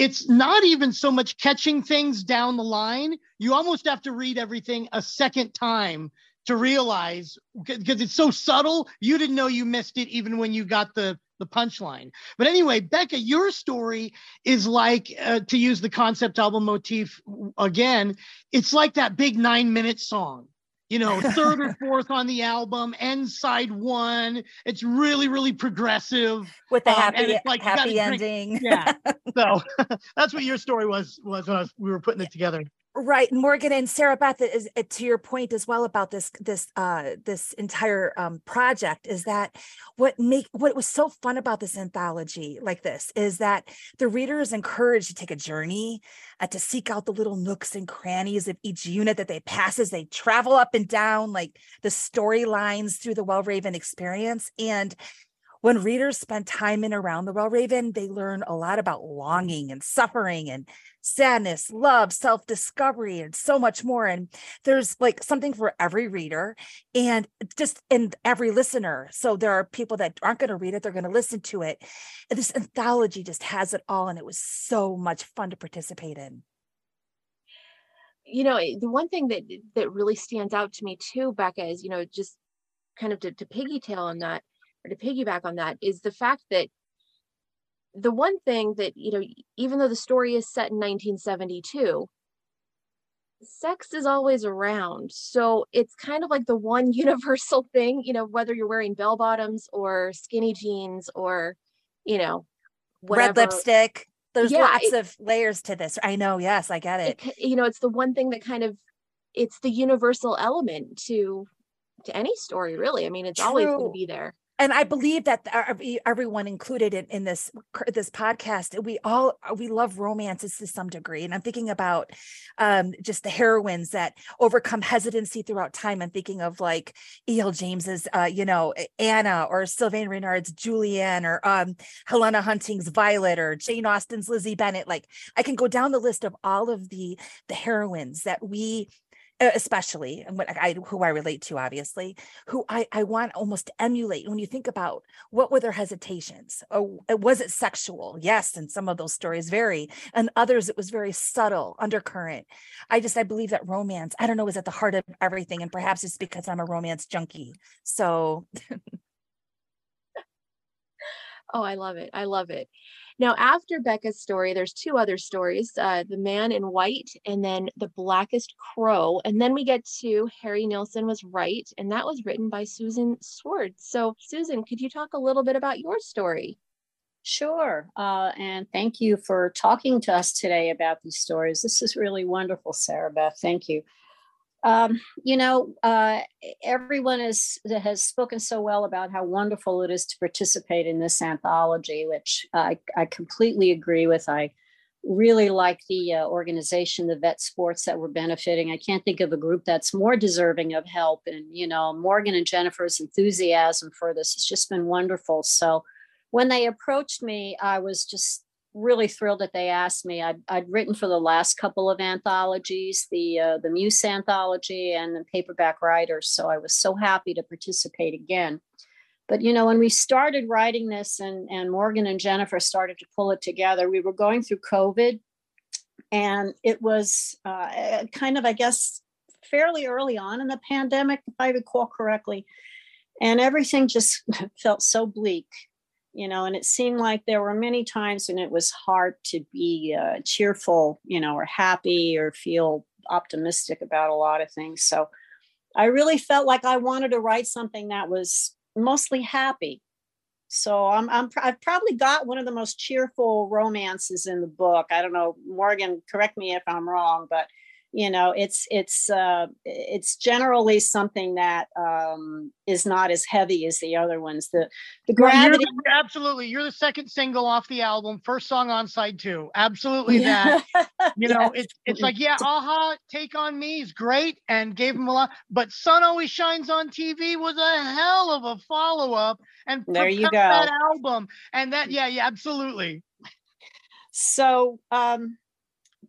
it's not even so much catching things down the line. You almost have to read everything a second time to realize because it's so subtle, you didn't know you missed it even when you got the the punchline. But anyway, Becca, your story is like uh, to use the concept album motif again. It's like that big nine minute song you know, third or fourth on the album, end side one. It's really, really progressive with the happy, um, like happy ending. Yeah. so that's what your story was was when was, we were putting it together. Right, Morgan and Sarabeth is to your point as well about this this uh this entire um project is that what make what was so fun about this anthology like this is that the reader is encouraged to take a journey uh, to seek out the little nooks and crannies of each unit that they pass as they travel up and down like the storylines through the Wellraven experience. And when readers spend time in around the Wellraven, they learn a lot about longing and suffering and sadness, love, self discovery, and so much more. And there's like something for every reader and just in every listener. So there are people that aren't going to read it, they're going to listen to it. And this anthology just has it all. And it was so much fun to participate in you know eh, the one thing that that really stands out to me too becca is you know just kind of to, to piggytail on that or to piggyback on that is the fact that the one thing that you know even though the story is set in 1972 sex is always around so it's kind of like the one universal thing you know whether you're wearing bell bottoms or skinny jeans or you know whatever. red lipstick there's yeah, lots it, of layers to this i know yes i get it. it you know it's the one thing that kind of it's the universal element to to any story really i mean it's True. always going to be there and I believe that everyone included in, in this this podcast, we all we love romances to some degree. And I'm thinking about um, just the heroines that overcome hesitancy throughout time. I'm thinking of like E.L. James's, uh, you know, Anna, or Sylvain Reynard's Julianne, or um, Helena Hunting's Violet, or Jane Austen's Lizzie Bennet. Like I can go down the list of all of the the heroines that we especially and what I who I relate to obviously who I I want almost to emulate when you think about what were their hesitations oh was it sexual? Yes and some of those stories vary and others it was very subtle undercurrent. I just I believe that romance I don't know is at the heart of everything and perhaps it's because I'm a romance junkie so. Oh I love it I love it now, after Becca's story, there's two other stories uh, The Man in White and then The Blackest Crow. And then we get to Harry Nilsson Was Right, and that was written by Susan Sword. So, Susan, could you talk a little bit about your story? Sure. Uh, and thank you for talking to us today about these stories. This is really wonderful, Sarabeth. Thank you. Um, you know, uh, everyone is, has spoken so well about how wonderful it is to participate in this anthology, which I, I completely agree with. I really like the uh, organization, the VETSports that we're benefiting. I can't think of a group that's more deserving of help. And, you know, Morgan and Jennifer's enthusiasm for this has just been wonderful. So when they approached me, I was just really thrilled that they asked me. I'd, I'd written for the last couple of anthologies, the uh, the Muse anthology and the Paperback Writers, so I was so happy to participate again. But you know, when we started writing this and, and Morgan and Jennifer started to pull it together, we were going through COVID and it was uh, kind of, I guess, fairly early on in the pandemic, if I recall correctly. And everything just felt so bleak, you know, and it seemed like there were many times when it was hard to be uh, cheerful, you know, or happy or feel optimistic about a lot of things. So I really felt like I wanted to write something that was mostly happy. So I'm, I'm I've probably got one of the most cheerful romances in the book. I don't know, Morgan, correct me if I'm wrong, but you know it's it's uh it's generally something that um is not as heavy as the other ones. The the gravity you're absolutely you're the second single off the album first song on side two absolutely that. You know yes. it's it's like yeah aha take on me is great and gave him a lot but sun always shines on tv was a hell of a follow-up and there you go. that album and that yeah yeah absolutely. So um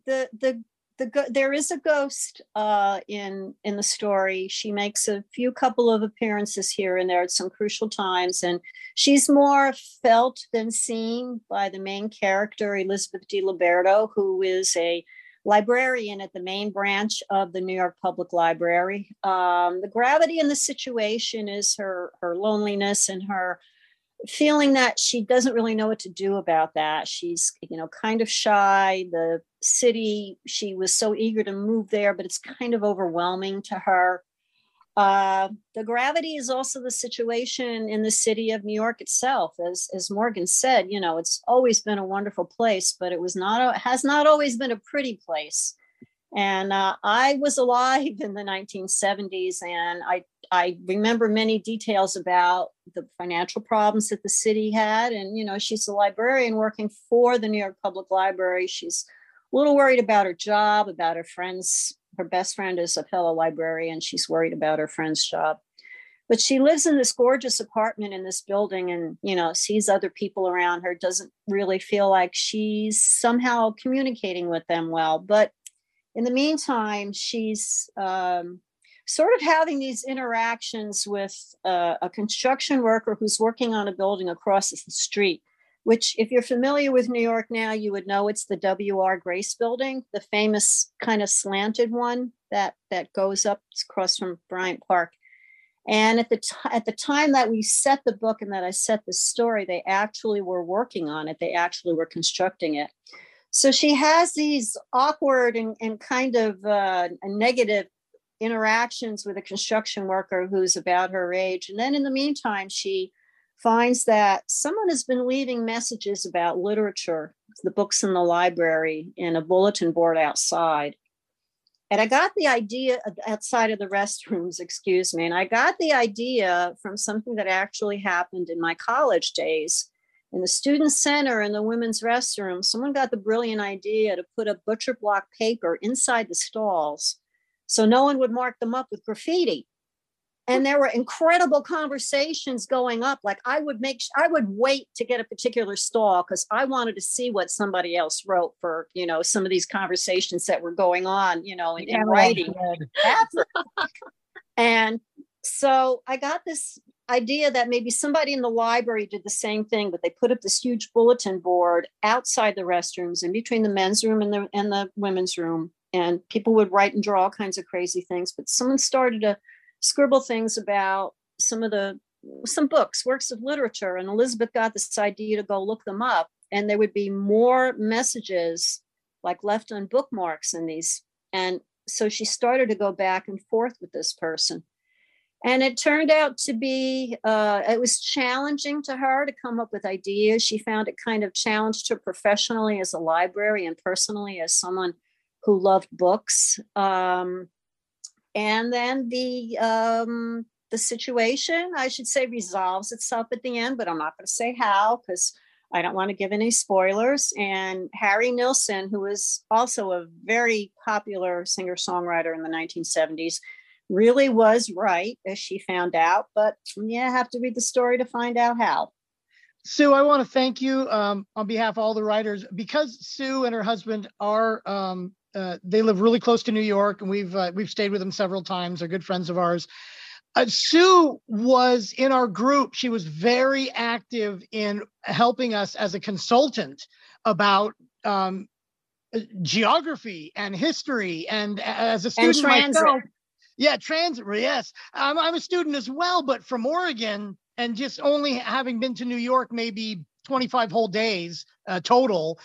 the the the there is a ghost uh, in in the story. She makes a few couple of appearances here and there at some crucial times, and she's more felt than seen by the main character Elizabeth DiLiberto, who is a librarian at the main branch of the New York Public Library. Um, the gravity in the situation is her her loneliness and her feeling that she doesn't really know what to do about that. She's, you know, kind of shy. The city, she was so eager to move there, but it's kind of overwhelming to her. Uh, the gravity is also the situation in the city of New York itself. As, as Morgan said, you know, it's always been a wonderful place, but it was not, has not always been a pretty place. And uh, I was alive in the 1970s, and I I remember many details about the financial problems that the city had. And you know, she's a librarian working for the New York Public Library. She's a little worried about her job, about her friends. Her best friend is a fellow librarian. She's worried about her friend's job. But she lives in this gorgeous apartment in this building and, you know, sees other people around her, doesn't really feel like she's somehow communicating with them well. But in the meantime, she's um, sort of having these interactions with uh, a construction worker who's working on a building across the street. Which, if you're familiar with New York now, you would know it's the W.R. Grace building, the famous kind of slanted one that that goes up across from Bryant Park. And at the t- at the time that we set the book and that I set the story, they actually were working on it. They actually were constructing it. So she has these awkward and, and kind of uh, negative interactions with a construction worker who's about her age. And then in the meantime, she finds that someone has been leaving messages about literature, the books in the library, in a bulletin board outside. And I got the idea outside of the restrooms, excuse me, and I got the idea from something that actually happened in my college days in the student center in the women's restroom, someone got the brilliant idea to put a butcher block paper inside the stalls so no one would mark them up with graffiti. And there were incredible conversations going up. Like I would make, I would wait to get a particular stall because I wanted to see what somebody else wrote for, you know, some of these conversations that were going on, you know, in, in writing. and so I got this idea that maybe somebody in the library did the same thing, but they put up this huge bulletin board outside the restrooms in between the men's room and the and the women's room. And people would write and draw all kinds of crazy things. But someone started to scribble things about some of the some books, works of literature. And Elizabeth got this idea to go look them up. And there would be more messages like left on bookmarks in these. And so she started to go back and forth with this person and it turned out to be uh, it was challenging to her to come up with ideas she found it kind of challenged her professionally as a library and personally as someone who loved books um, and then the um, the situation i should say resolves itself at the end but i'm not going to say how because i don't want to give any spoilers and harry nilsson who was also a very popular singer songwriter in the 1970s really was right, as she found out. But yeah, I have to read the story to find out how. Sue, I want to thank you um, on behalf of all the writers because Sue and her husband are um, uh, they live really close to New York, and we've uh, we've stayed with them several times. They're good friends of ours. Uh, Sue was in our group. She was very active in helping us as a consultant about um, uh, geography and history. And as a student myself, yeah, transit. Yes, I'm, I'm a student as well, but from Oregon, and just only having been to New York maybe 25 whole days uh, total,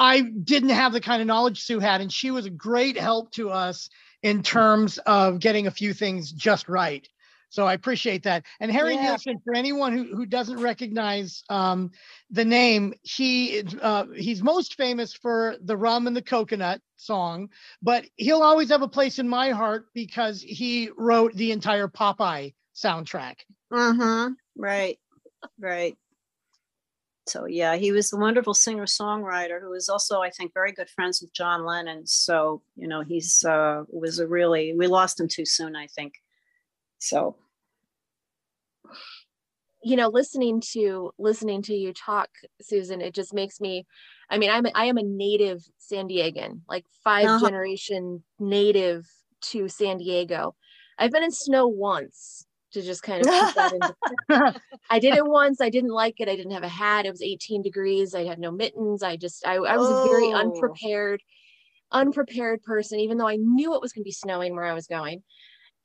I didn't have the kind of knowledge Sue had, and she was a great help to us in terms of getting a few things just right. So I appreciate that. And Harry Yeah. Nilsson, for anyone who, who doesn't recognize um, the name, he uh, he's most famous for the rum and the coconut song, but he'll always have a place in my heart because he wrote the entire Popeye soundtrack. Mm-hmm. Right. Right. So yeah, he was a wonderful singer songwriter who was also, I think, very good friends with John Lennon. So you know, he's uh, was a really we lost him too soon, I think. So you know listening to listening to you talk susan it just makes me i mean i'm i am a native san diegan like 5 Uh-huh. generation native to san diego i've been in snow once to just kind of put that into i did it once i didn't like it i didn't have a hat it was 18 degrees i had no mittens i just i, I was a very Oh. unprepared unprepared person even though i knew it was going to be snowing where i was going.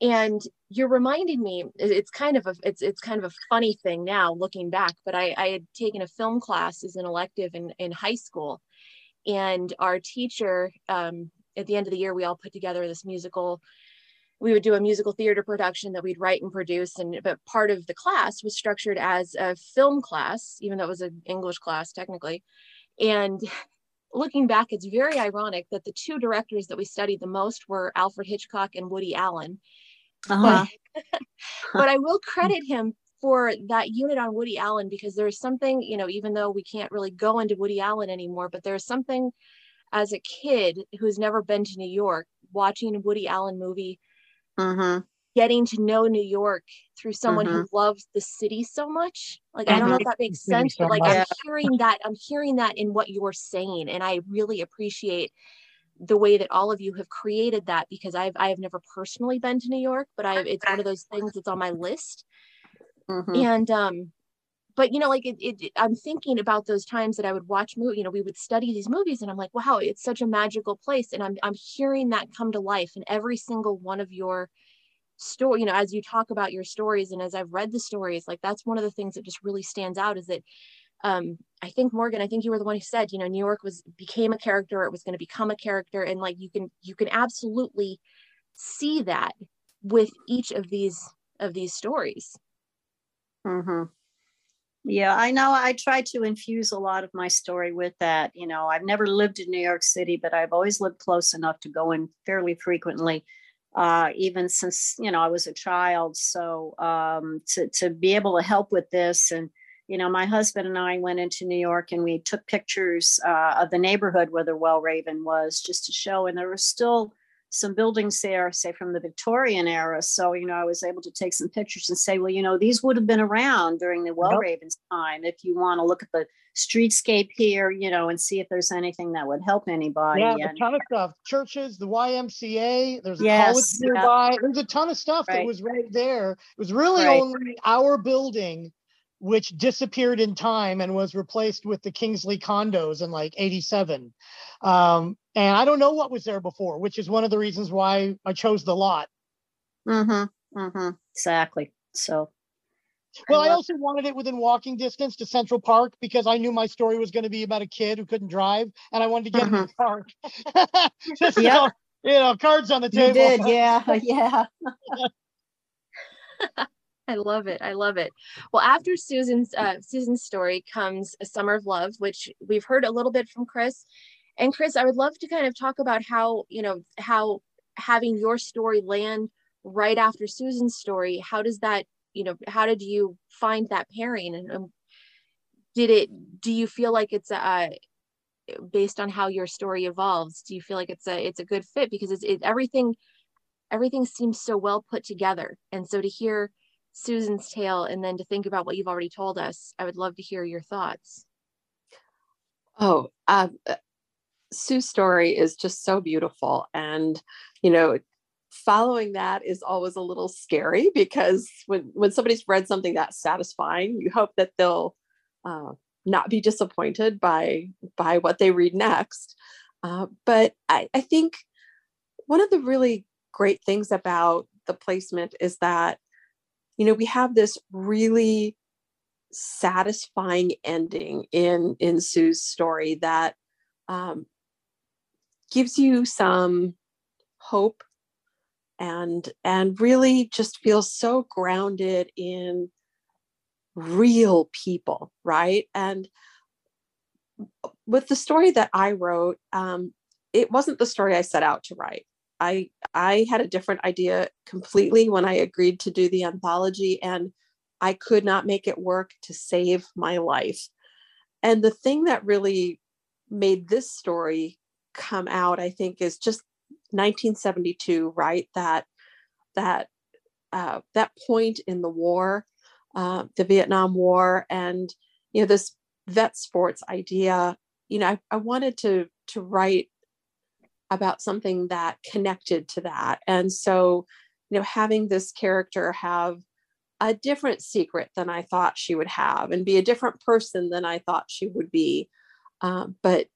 And you're reminding me it's kind of a it's it's kind of a funny thing now looking back but i i had taken a film class as an elective in in high school. And our teacher um at the end of the year we all put together this musical we would do a musical theater production that we'd write and produce and but part of the class was structured as a film class even though it was an english class technically and looking back it's very ironic that the two directors that we studied the most were alfred hitchcock and woody allen uh-huh. but, but I will credit him for that unit on Woody Allen because there's something, you know, even though we can't really go into Woody Allen anymore, but there's something as a kid who's never been to New York, watching a Woody Allen movie, Mm-hmm. getting to know New York through someone who loves the city so much. Like, I don't know if that makes sense, so but like, much. I'm hearing that, I'm hearing that in what you're saying. And I really appreciate the way that all of you have created that because I've I have never personally been to New York, but I it's one of those things that's on my list. Mm-hmm. And um, but you know, like it, it I'm thinking about those times that I would watch movie, you know, we would study these movies and I'm like, wow, it's such a magical place. And I'm I'm hearing that come to life in every single one of your story, you know, as you talk about your stories and as I've read the stories, like that's one of the things that just really stands out is that um i think morgan i think you were the one who said you know new york was became a character it was going to become a character and like you can you can absolutely see that with each of these of these stories Mm-hmm. Yeah, I know. I try to infuse a lot of my story with that. You know, I've never lived in New York City, but I've always lived close enough to go in fairly frequently, uh, even since you know I was a child. So um, to to be able to help with this, and you know, my husband and I went into New York and we took pictures uh, of the neighborhood where the Wellraven was, just to show. And there were still some buildings there, say from the Victorian era. So, you know, I was able to take some pictures and say, well, you know, these would have been around during the Wellraven's time. If you want to look at the streetscape here, you know, and see if there's anything that would help anybody. Yeah, and, a ton of stuff. Churches, the YMCA, there's a Yes, college yeah. nearby. There's a ton of stuff that was right there. It was really Right. only our building which disappeared in time and was replaced with the Kingsley condos in like 87. Um, and I don't know what was there before, which is one of the reasons why I chose the lot. mm-hmm, mm-hmm, exactly. So, Well, I love- also wanted it within walking distance to Central Park because I knew my story was going to be about a kid who couldn't drive and I wanted to get him to the park. so, Yep. you know, cards on the you table. did. Yeah. Yeah. I love it. I love it. Well, after Susan's uh, Susan's story comes a summer of love, which we've heard a little bit from Chris. And Chris, I would love to kind of talk about how you know how having your story land right after Susan's story. How does that you know how did you find that pairing and um, did it do you feel like it's uh based on how your story evolves do you feel like it's a it's a good fit because it's it, everything everything seems so well put together and so to hear Susan's tale and then to think about what you've already told us, I would love to hear your thoughts. Oh, uh, Sue's story is just so beautiful. And, you know, following that is always a little scary because when when somebody's read something that satisfying, you hope that they'll uh, not be disappointed by by what they read next. Uh, but I, I think one of the really great things about the placement is that you know we have this really satisfying ending in in Sue's story that um, gives you some hope and and really just feels so grounded in real people right? And with the story that i wrote um, it wasn't the story i set out to write. I i had a different idea completely when i agreed to do the anthology and i could not make it work to save my life. And the thing that really made this story come out i think is just 1972 right? That that uh, that point in the war uh, the vietnam war and you know this VETSports idea. You know I, I wanted to to write about something that connected to that. And so you know having this character have a different secret than i thought she would have and be a different person than i thought she would be. Um, but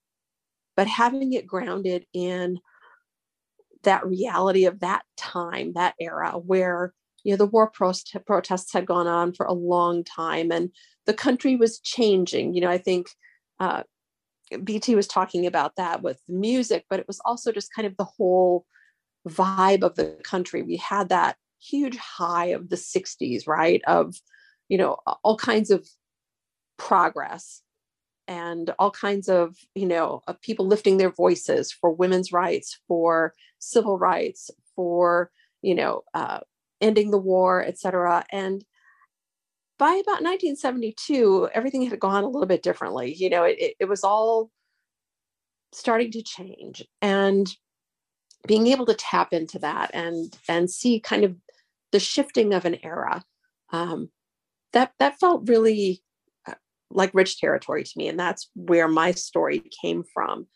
but having it grounded in that reality of that time, that era where you know the war protests had gone on for a long time and the country was changing. You know, I think uh, BT was talking about that with music, but it was also just kind of the whole vibe of the country. We had that huge high of the 60s, right? Of, you know, all kinds of progress and all kinds of you know of people lifting their voices for women's rights for civil rights for you know uh, ending the war etc and by about 1972 everything had gone a little bit differently. You know it, it was all starting to change. And being able to tap into that and and see kind of the shifting of an era um, that that felt really like rich territory to me. And that's where my story came from.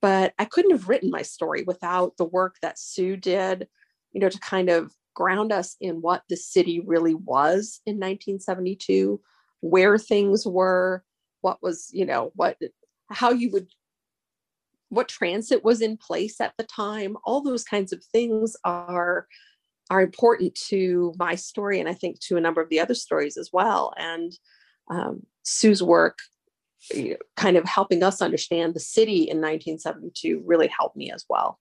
But I couldn't have written my story without the work that Sue did, you know, to kind of ground us in what the city really was in 1972, where things were, what was, you know, what, how you would, what transit was in place at the time. All those kinds of things are are important to my story and I think to a number of the other stories as well. And um, Sue's work, kind of helping us understand the city in 1972, really helped me as well.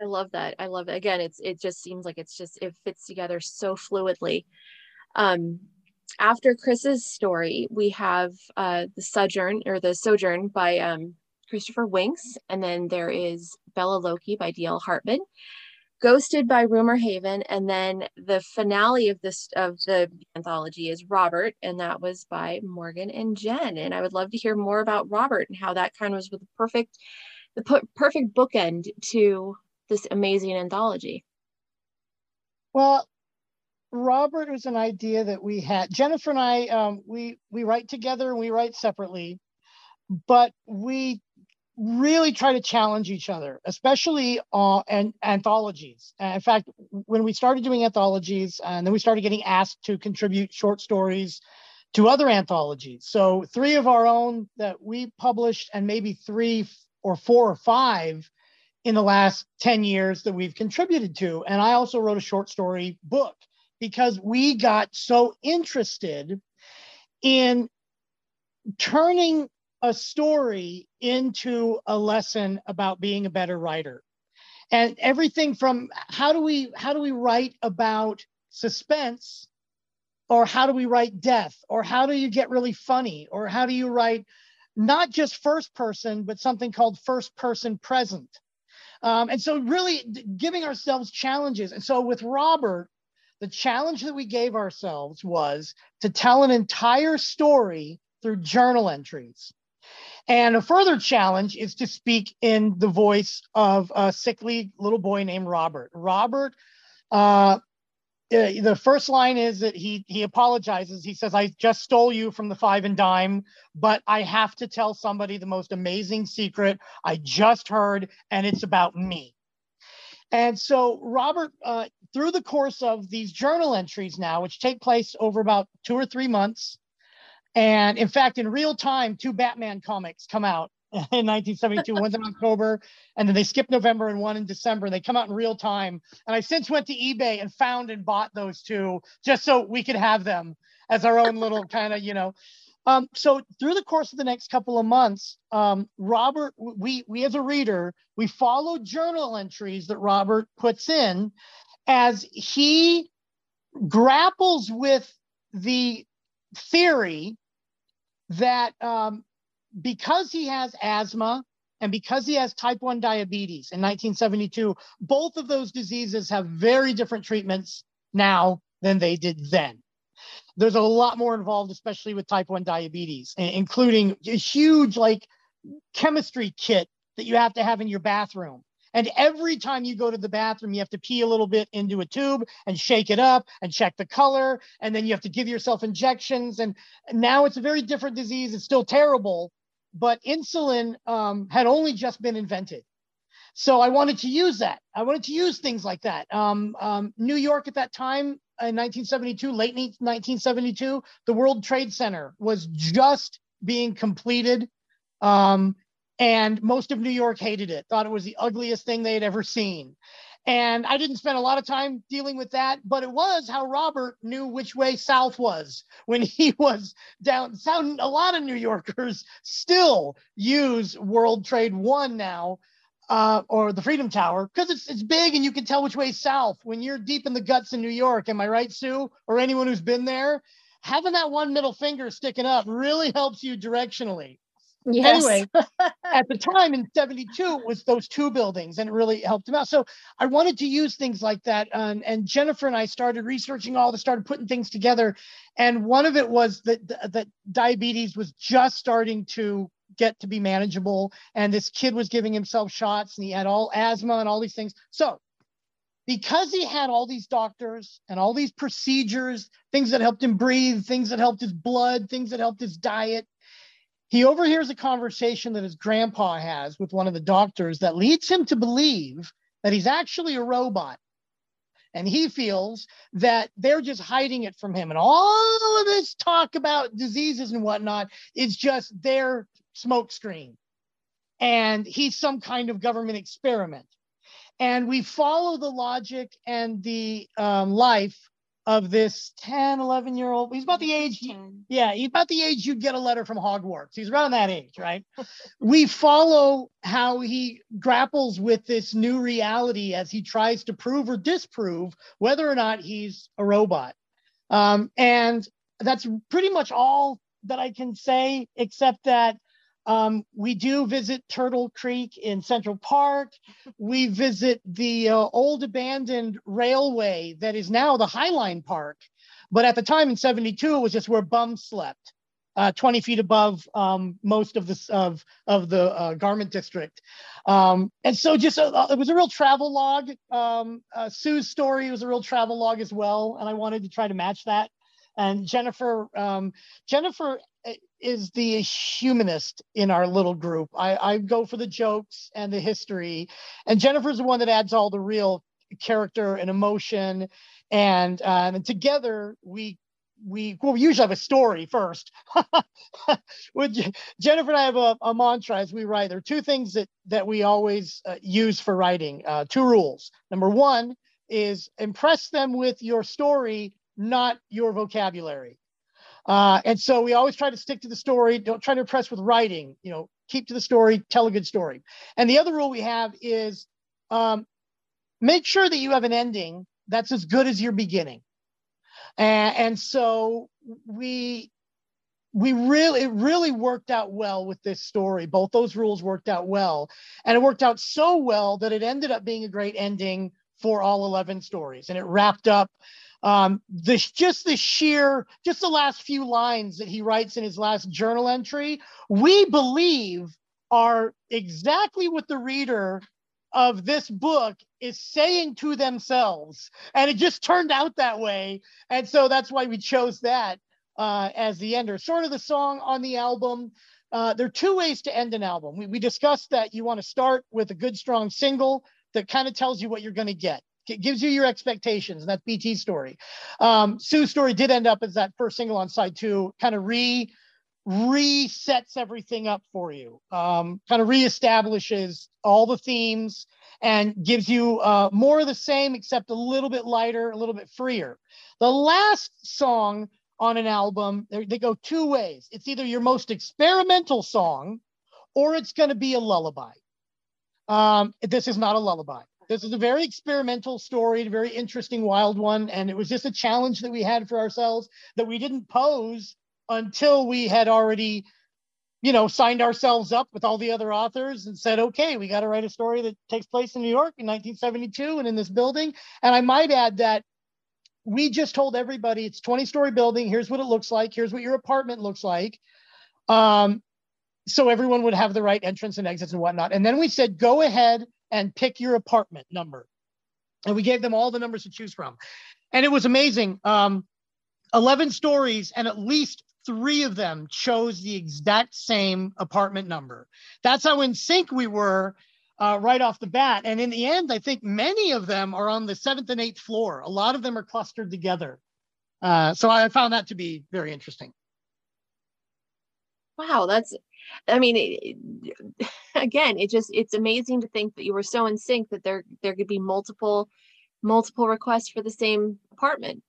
I love that. I love it. Again, it's it just seems like it's just it fits together so fluidly. Um, after Chris's story, we have uh, the Sojourn or the Sojourn by um, Christopher Winks, and then there is Bella Loki by D.L. Hartman, Ghosted by Rumor Haven, and then the finale of this of the anthology is Robert, and that was by Morgan and Jen. And I would love to hear more about Robert and how that kind of was the perfect, the perfect bookend to this amazing anthology. Well, Robert was an idea that we had. Jennifer and I, um, we we write together and we write separately, but we really try to challenge each other, especially uh, and anthologies. Uh, in fact, when we started doing anthologies, and then we started getting asked to contribute short stories to other anthologies. So three of our own that we published, and maybe three or four or five in the last 10 years that we've contributed to. And I also wrote a short story book because we got so interested in turning a story into a lesson about being a better writer. And everything from how do we how do we write about suspense or how do we write death or how do you get really funny or how do you write not just first person but something called first person present? Um, and so really giving ourselves challenges. And so with robert the challenge that we gave ourselves was to tell an entire story through journal entries and a further challenge is to speak in the voice of a sickly little boy named Robert. Robert uh, the first line is that he he apologizes. He says, "I just stole you from the five and dime, but I have to tell somebody the most amazing secret I just heard, and it's about me." And so Robert, uh, through the course of these journal entries now, which take place over about two or three months, and in fact, in real time, two Batman comics come out in 1972. One's in October, and then they skip November and one in December. And they come out in real time. And I since went to eBay and found and bought those two just so we could have them as our own little kind of, you know. Um, so through the course of the next couple of months, um, Robert, we we as a reader, we follow journal entries that Robert puts in as he grapples with the theory that um, because he has asthma and because he has type 1 diabetes in 1972, both of those diseases have very different treatments now than they did then. There's a lot more involved, especially with type 1 diabetes, including a huge like chemistry kit that you have to have in your bathroom. And every time you go to the bathroom, you have to pee a little bit into a tube and shake it up and check the color. And then you have to give yourself injections. And now it's a very different disease. It's still terrible, but insulin um, had only just been invented. So I wanted to use that. I wanted to use things like that. Um, um, New York at that time in 1972, late 1972, the World Trade Center was just being completed. Um, and most of New York hated it, thought it was the ugliest thing they had ever seen. And I didn't spend a lot of time dealing with that, but it was how Robert knew which way south was when he was down. Sound a lot of New Yorkers still use World Trade One now, uh, or the Freedom Tower, because it's it's big and you can tell which way south when you're deep in the guts in New York. Am I right, Sue? Or anyone who's been there? Having that one middle finger sticking up really helps you directionally. Yes. Anyway, at the time in 72 it was those two buildings and it really helped him out. So I wanted to use things like that. Um, and Jennifer and I started researching all this, started putting things together. And one of it was that, that diabetes was just starting to get to be manageable. And this kid was giving himself shots and he had all asthma and all these things. So because he had all these doctors and all these procedures, things that helped him breathe, things that helped his blood, things that helped his diet, he overhears a conversation that his grandpa has with one of the doctors that leads him to believe that he's actually a robot. And he feels that they're just hiding it from him. And all of this talk about diseases and whatnot is just their smokescreen. And he's some kind of government experiment. And we follow the logic and the um, life of this 10, 11 year old. He's about the age, yeah, he's about the age you'd get a letter from Hogwarts. He's around that age, right? we follow how he grapples with this new reality as he tries to prove or disprove whether or not he's a robot. Um, and that's pretty much all that I can say, except that um, we do visit Turtle Creek in Central Park. We visit the uh, old abandoned railway that is now the Highline Park. But at the time in 72, it was just where bums slept, uh, 20 feet above um, most of the, of, of the uh, garment district. Um, and so just uh, it was a real travel log. Um, uh, Sue's story was a real travel log as well. And I wanted to try to match that. And Jennifer, um, Jennifer is the humanist in our little group. I, I go for the jokes and the history, and Jennifer's the one that adds all the real character and emotion, and um, and together we we well we usually have a story first. With Jennifer and I have a, a, mantra as we write. There are two things that that we always uh, use for writing. Uh, two rules. Number one is impress them with your story, not your vocabulary. Uh, and so we always try to stick to the story. Don't try to impress with writing. You know, keep to the story, tell a good story. And the other rule we have is um, make sure that you have an ending that's as good as your beginning. And, and so we we really it really worked out well with this story both those rules worked out well and it worked out so well that it ended up being a great ending for all 11 stories and it wrapped up um, just the sheer, just the last few lines that he writes in his last journal entry, we believe are exactly what the reader of this book is saying to themselves. And it just turned out that way. And so that's why we chose that uh, as the ender. Sort of the song on the album. Uh, there are two ways to end an album. We, we discussed that you want to start with a good, strong single that kind of tells you what you're going to get. It gives you your expectations, and that's BT's story. Um, Sue's story did end up as that first single on side two, kind of re resets everything up for you, um, kind of reestablishes all the themes and gives you uh, more of the same, except a little bit lighter, a little bit freer. The last song on an album, they go two ways. It's either your most experimental song or it's going to be a lullaby. Um, this is not a lullaby. This is a very experimental story, a very interesting, wild one. And it was just a challenge that we had for ourselves that we didn't pose until we had already, you know, signed ourselves up with all the other authors and said, okay, we got to write a story that takes place in New York in 1972 and in this building. And I might add that we just told everybody it's 20 story building. Here's what it looks like. Here's what your apartment looks like. Um, so everyone would have the right entrance and exits and whatnot. And then we said, go ahead and pick your apartment number. And we gave them all the numbers to choose from. And it was amazing. Um, 11 stories and at least three of them chose the exact same apartment number. That's how in sync we were uh, right off the bat. And in the end, I think many of them are on the seventh and eighth floor. A lot of them are clustered together. Uh, so I found that to be very interesting. Wow, that's, I mean, it, again, it just, it's amazing to think that you were so in sync that there, there could be multiple, multiple requests for the same apartment.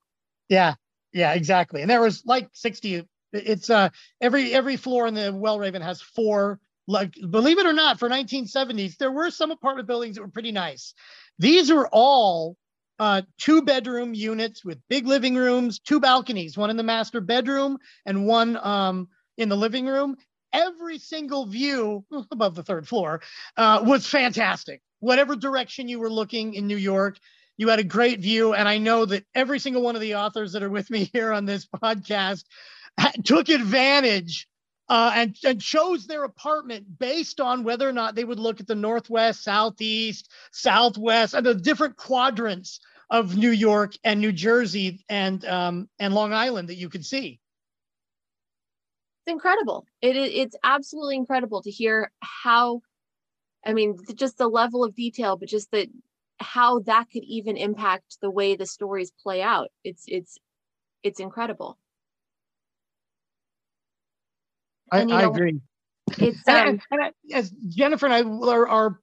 Yeah, yeah, exactly. And there was like 60 it's uh every every floor in the Wellraven has four. Like believe it or not, for 1970s, there were some apartment buildings that were pretty nice. These are all uh, two bedroom units with big living rooms, two balconies, one in the master bedroom and one um, in the living room. Every single view above the third floor uh, was fantastic. Whatever direction you were looking in New York, you had a great view. And I know that every single one of the authors that are with me here on this podcast took advantage uh, and, and chose their apartment based on whether or not they would look at the northwest, southeast, southwest, and the different quadrants of New York and New Jersey and um, and Long Island that you could see. It's incredible. It, it's absolutely incredible to hear how, I mean, just the level of detail, but just the how that could even impact the way the stories play out. It's it's it's incredible. I, I agree. It's um, and, and as Jennifer and I are, are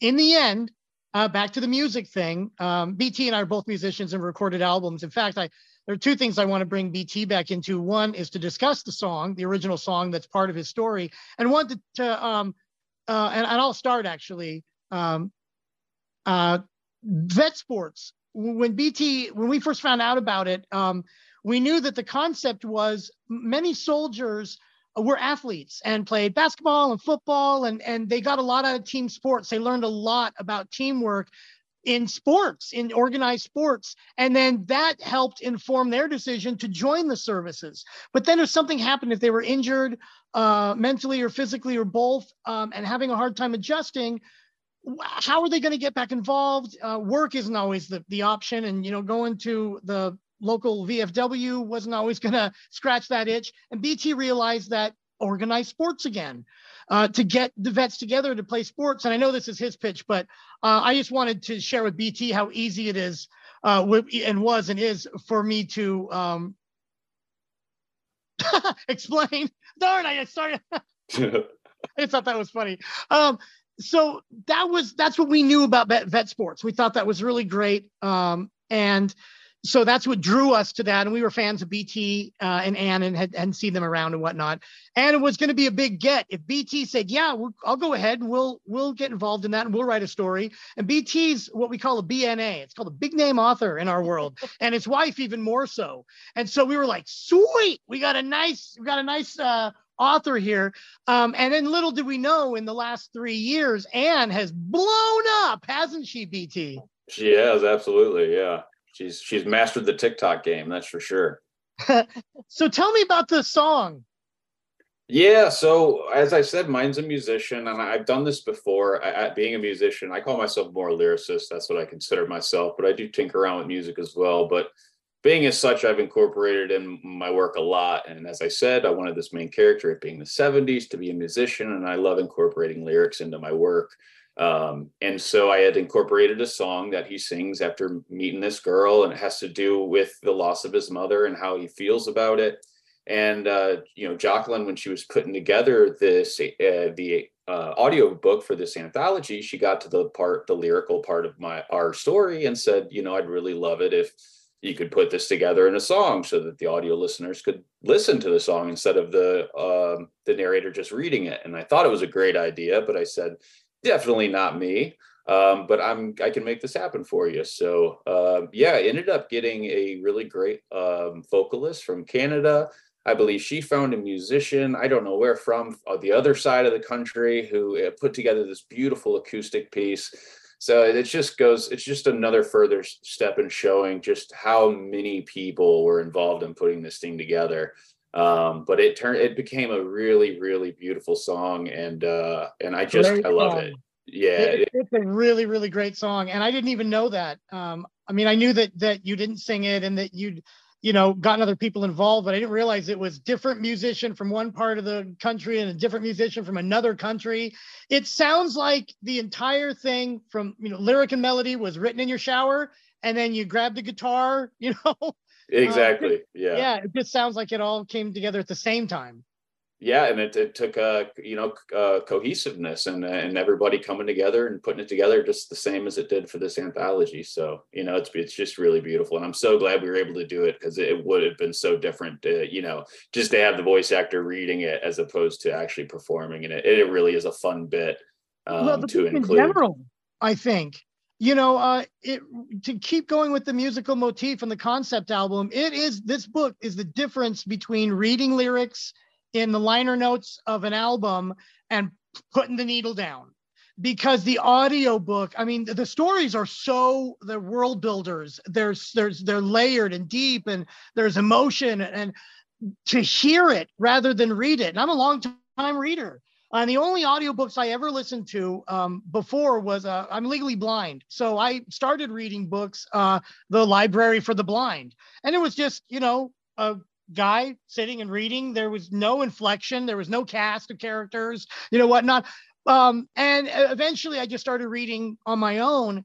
in the end, uh, back to the music thing. Um, BT and I are both musicians and recorded albums. In fact, I there are two things I want to bring BT back into. One is to discuss the song, the original song that's part of his story, and one to, to um, uh, and, and I'll start actually. Um, uh, VETSports. When BT, when we first found out about it, um, we knew that the concept was many soldiers were athletes and played basketball and football and and they got a lot out of team sports they learned a lot about teamwork in sports in organized sports and then that helped inform their decision to join the services but then if something happened if they were injured uh, mentally or physically or both um, and having a hard time adjusting how are they going to get back involved uh, work isn't always the, the option and you know going to the local VFW wasn't always going to scratch that itch. And BT realized that organized sports again uh, to get the vets together to play sports. And I know this is his pitch, but uh, I just wanted to share with BT how easy it is uh, and was and is for me to um, explain. Darn, I started. I thought that was funny. Um, so that was that's what we knew about vet, VETSports. We thought that was really great. Um, and so that's what drew us to that. And we were fans of BT uh, and Anne and had, hadn't seen them around and whatnot. And it was going to be a big get if BT said, "Yeah, we'll, I'll go ahead and we'll we'll get involved in that and we'll write a story." And BT's what we call a BNA. It's called a big name author in our world, and his wife even more so. And so we were like, "Sweet, we got a nice we got a nice." Uh, author here. Um, and then little did we know in the last three years, Anne has blown up, hasn't she, BT? She has, absolutely. Yeah she's she's mastered the TikTok game, that's for sure. so tell me about the song. Yeah, so as I said, mine's a musician, and I've done this before. At being a musician, I call myself more a lyricist. That's what I consider myself, but I do tinker around with music as well. But being as such, I've incorporated in my work a lot. And as I said, I wanted this main character, it being the 70s, to be a musician, and I love incorporating lyrics into my work. Um, and so I had incorporated a song that he sings after meeting this girl, and it has to do with the loss of his mother and how he feels about it and uh, you know, Jacqueline, when she was putting together this uh, the uh, audio book for this anthology, she got to the part, the lyrical part of my our story, and said, you know, I'd really love it if you could put this together in a song so that the audio listeners could listen to the song instead of the um, the narrator just reading it. And I thought it was a great idea, but I said, definitely not me. Um, but I'm I can make this happen for you. So uh, yeah, I ended up getting a really great um, vocalist from Canada I believe she found a musician, I don't know where from, uh, the other side of the country, who uh, put together this beautiful acoustic piece. So it just goes, it's just another further step in showing just how many people were involved in putting this thing together. Um, but it turned, it became a really, really beautiful song. And, uh, and I just, great I love song. it. Yeah. It, it's a really, really great song. And I didn't even know that. Um, I mean, I knew that, that you didn't sing it and that you'd, you know, gotten other people involved, but I didn't realize it was different musician from one part of the country and a different musician from another country. It sounds like the entire thing from, you know, lyric and melody was written in your shower and then you grabbed the guitar, you know. Exactly. Uh, yeah. Yeah. It just sounds like it all came together at the same time yeah and it, it took uh you know uh, cohesiveness and and everybody coming together and putting it together just the same as it did for this anthology so you know it's it's just really beautiful and i'm so glad we were able to do it because it would have been so different to, you know just to have the voice actor reading it as opposed to actually performing and it, it really is a fun bit um, well, to include in general, i think you know uh it to keep going with the musical motif and the concept album it is this book is the difference between reading lyrics in the liner notes of an album and putting the needle down. Because the audio book i mean the stories are so they're world builders. There's there's they're layered and deep and there's emotion and to hear it rather than read it. And i'm a long time reader and the only audiobooks i ever listened to um, before was uh, i'm legally blind so i started reading books uh, the library for the blind and it was just you know a guy sitting and reading. There was no inflection. There was no cast of characters, you know, whatnot. Um, and eventually I just started reading on my own.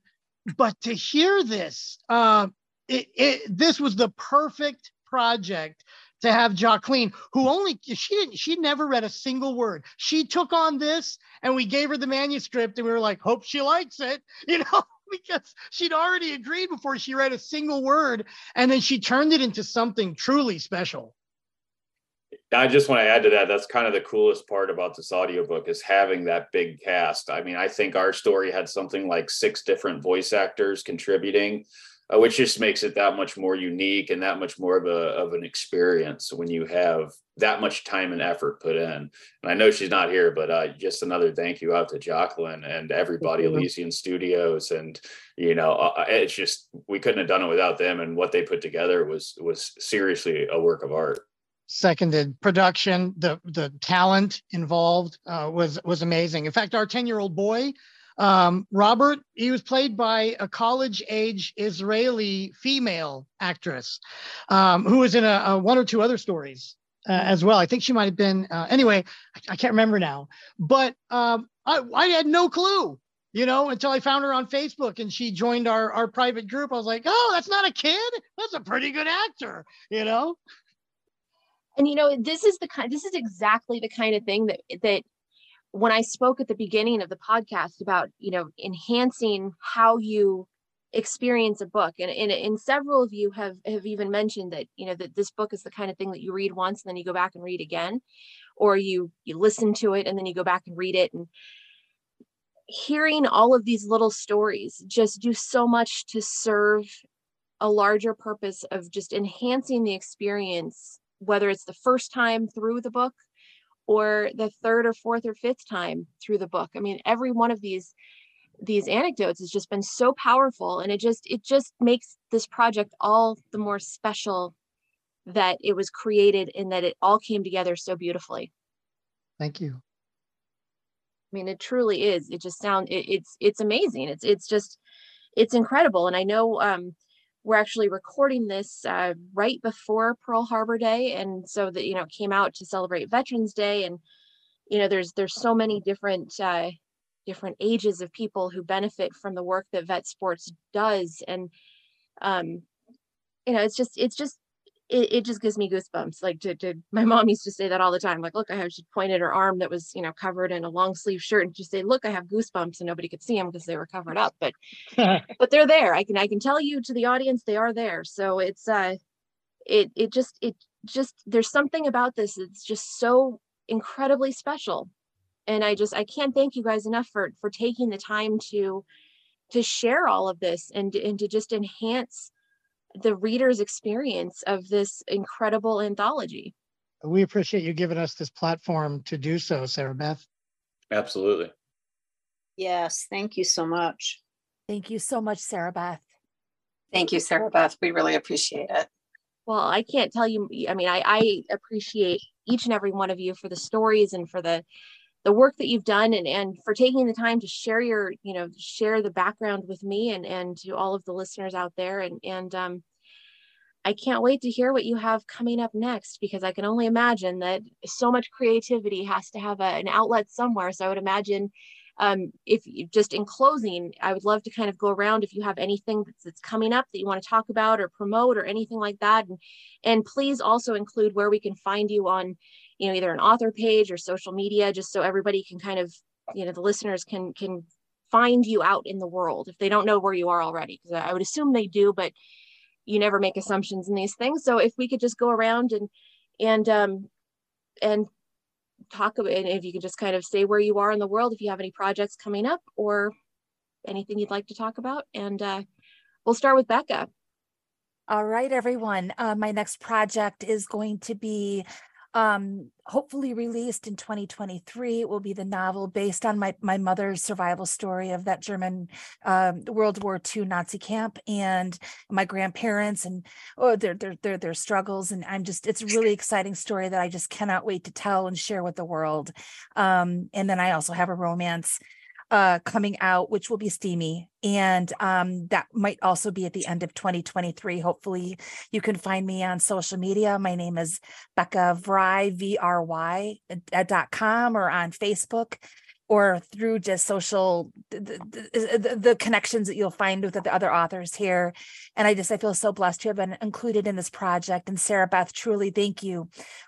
But to hear this, uh, it, it, this was the perfect project to have Jacqueline, who only she didn't she never read a single word. She took on this and we gave her the manuscript and we were like, hope she likes it, you know because she'd already agreed before she read a single word and then she turned it into something truly special. I just want to add to that that's kind of the coolest part about this audiobook is having that big cast. I mean i think our story had something like six different voice actors contributing uh, which just makes it that much more unique and that much more of a of an experience when you have that much time and effort put in. And I know she's not here, but uh, just another thank you out to Jacqueline and everybody Elysian Studios. And you know, uh, uh, it's just we couldn't have done it without them. And what they put together was was seriously a work of art. Seconded production, the the talent involved uh, was was amazing. In fact, our ten year old boy um, Robert, he was played by a college age Israeli female actress um, who was in a, a, one or two other stories uh, as well. I think she might have been, uh, anyway, I, I, can't remember now, but um, I, I had no clue you know, until I found her on Facebook and she joined our, our private group. I was like, oh, that's not a kid. That's a pretty good actor, you know? And you know, this is the kind this is exactly the kind of thing that that when I spoke at the beginning of the podcast about, you know, enhancing how you experience a book and, and, and several of you have have even mentioned that you know that this book is the kind of thing that you read once and then you go back and read again or you you listen to it and then you go back and read it and hearing all of these little stories just do so much to serve a larger purpose of just enhancing the experience whether it's the first time through the book or the third or fourth or fifth time through the book. I mean, every one of these these anecdotes has just been so powerful and it just it just makes this project all the more special that it was created and that it all came together so beautifully. Thank you. I mean, it truly is. It just sounds it, it's it's amazing. It's it's just it's incredible. And I know um, we're actually recording this uh, right before Pearl Harbor Day, and so that you know came out to celebrate Veterans Day, and you know there's there's so many different uh, different ages of people who benefit from the work that VETSports does, and um, you know it's just it's just it, it just gives me goosebumps. Like to, to my mom used to say that all the time. Like, look, I have she pointed her arm that was, you know, covered in a long sleeve shirt and she say, look, I have goosebumps and nobody could see them because they were covered up. But but they're there. I can I can tell you to the audience they are there. So it's uh it it just it just there's something about this. that's just so incredibly special. And I just I can't thank you guys enough for for taking the time to to share all of this and and to just enhance the reader's experience of this incredible anthology. We appreciate you giving us this platform to do so, Sarabeth. Absolutely. Yes, thank you so much. Thank you so much, Sarah Beth. Thank you, Sarabeth. We really appreciate it. Well, I can't tell you. I mean, I, I appreciate each and every one of you for the stories and for the the work that you've done and, and for taking the time to share your, you know, share the background with me and, and to all of the listeners out there. And, and um, I can't wait to hear what you have coming up next because I can only imagine that so much creativity has to have a, an outlet somewhere. So I would imagine um, if you, just in closing, I would love to kind of go around if you have anything that's, that's, coming up that you want to talk about or promote or anything like that. And, and please also include where we can find you on you know either an author page or social media just so everybody can kind of you know the listeners can can find you out in the world if they don't know where you are already because i would assume they do but you never make assumptions in these things. So if we could just go around and and um and talk about if you could just kind of say where you are in the world if you have any projects coming up or anything you'd like to talk about. And uh we'll start with becca. All right everyone. Uh, my next project is going to be um, hopefully released in 2023. It will be the novel based on my, my mother's survival story of that German um, World War II Nazi camp and my grandparents and oh, their, their, their, their struggles. And I'm just, it's a really exciting story that I just cannot wait to tell and share with the world. Um, and then I also have a romance uh, coming out, which will be steamy. And um, that might also be at the end of 2023. Hopefully, you can find me on social media. My name is Becca Vry, V R Y, uh, dot com or on Facebook or through just social the, the, the, connections that you'll find with the other authors here. And i just i feel so blessed to have been included in this project. And Sarabeth truly thank you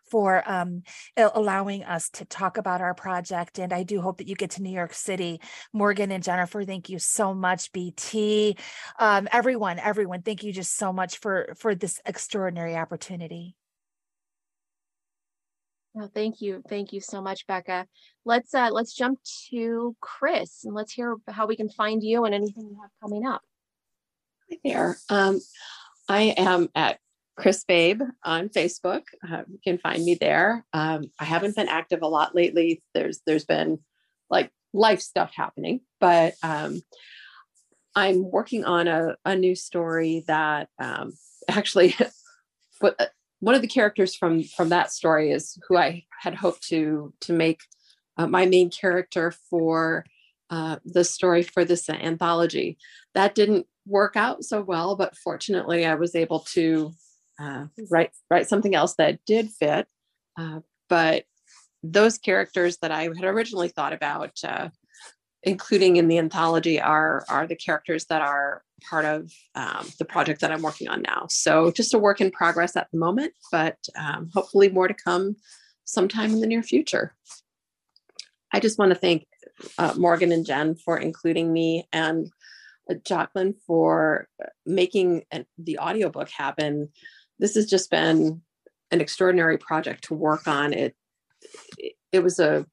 for um, allowing us to talk about our project. And i do hope that you get to new york city. Morgan and jennifer thank you so much. Bt um, everyone everyone thank you just so much for for this extraordinary opportunity well, thank you. Thank you so much, Becca. Let's uh let's jump to Chris and let's hear how we can find you and anything you have coming up. Hi there. Um, I am at Chris Babe on Facebook. Uh, you can find me there. Um, I haven't been active a lot lately. There's there's been like life stuff happening, but um, I'm working on a, a new story that um, actually, one of the characters from from that story is who I had hoped to to make uh, my main character for uh, the story for this anthology. That didn't work out so well, but fortunately, I was able to uh, write write something else that did fit. Uh, but those characters that I had originally thought about uh, including in the anthology are are the characters that are part of um, the project that I'm working on now. So just a work in progress at the moment, but um, hopefully more to come sometime in the near future. I just want to thank uh, Morgan and Jen for including me and uh, Jacqueline for making an, the audiobook happen. This has just been an extraordinary project to work on. It, it, it was a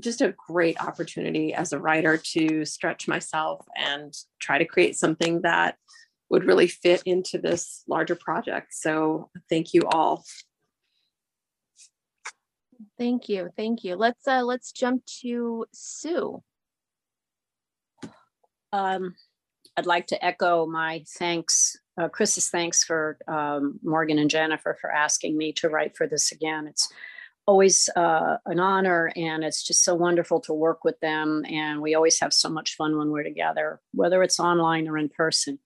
just a great opportunity as a writer to stretch myself and try to create something that would really fit into this larger project. So thank you all. Thank you. Thank you. Let's uh let's jump to Sue. Um, I'd like to echo my thanks, uh, Chris's thanks for um, Morgan and Jennifer for asking me to write for this again. It's always uh, an honor and it's just so wonderful to work with them and we always have so much fun when we're together whether it's online or in person.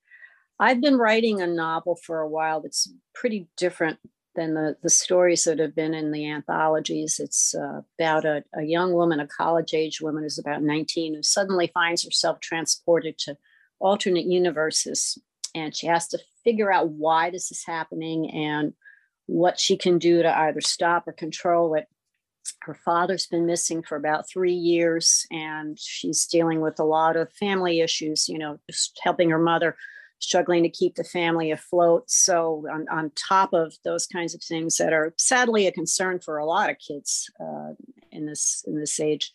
I've been writing a novel for a while that's pretty different than the, the stories that have been in the anthologies. It's uh, about a, a young woman a college age woman who's about 19 who suddenly finds herself transported to alternate universes and she has to figure out why this is happening and what she can do to either stop or control it. Her father's been missing for about three years, and she's dealing with a lot of family issues, you know, just helping her mother, struggling to keep the family afloat. So, on, on top of those kinds of things that are sadly a concern for a lot of kids uh, in this in this age,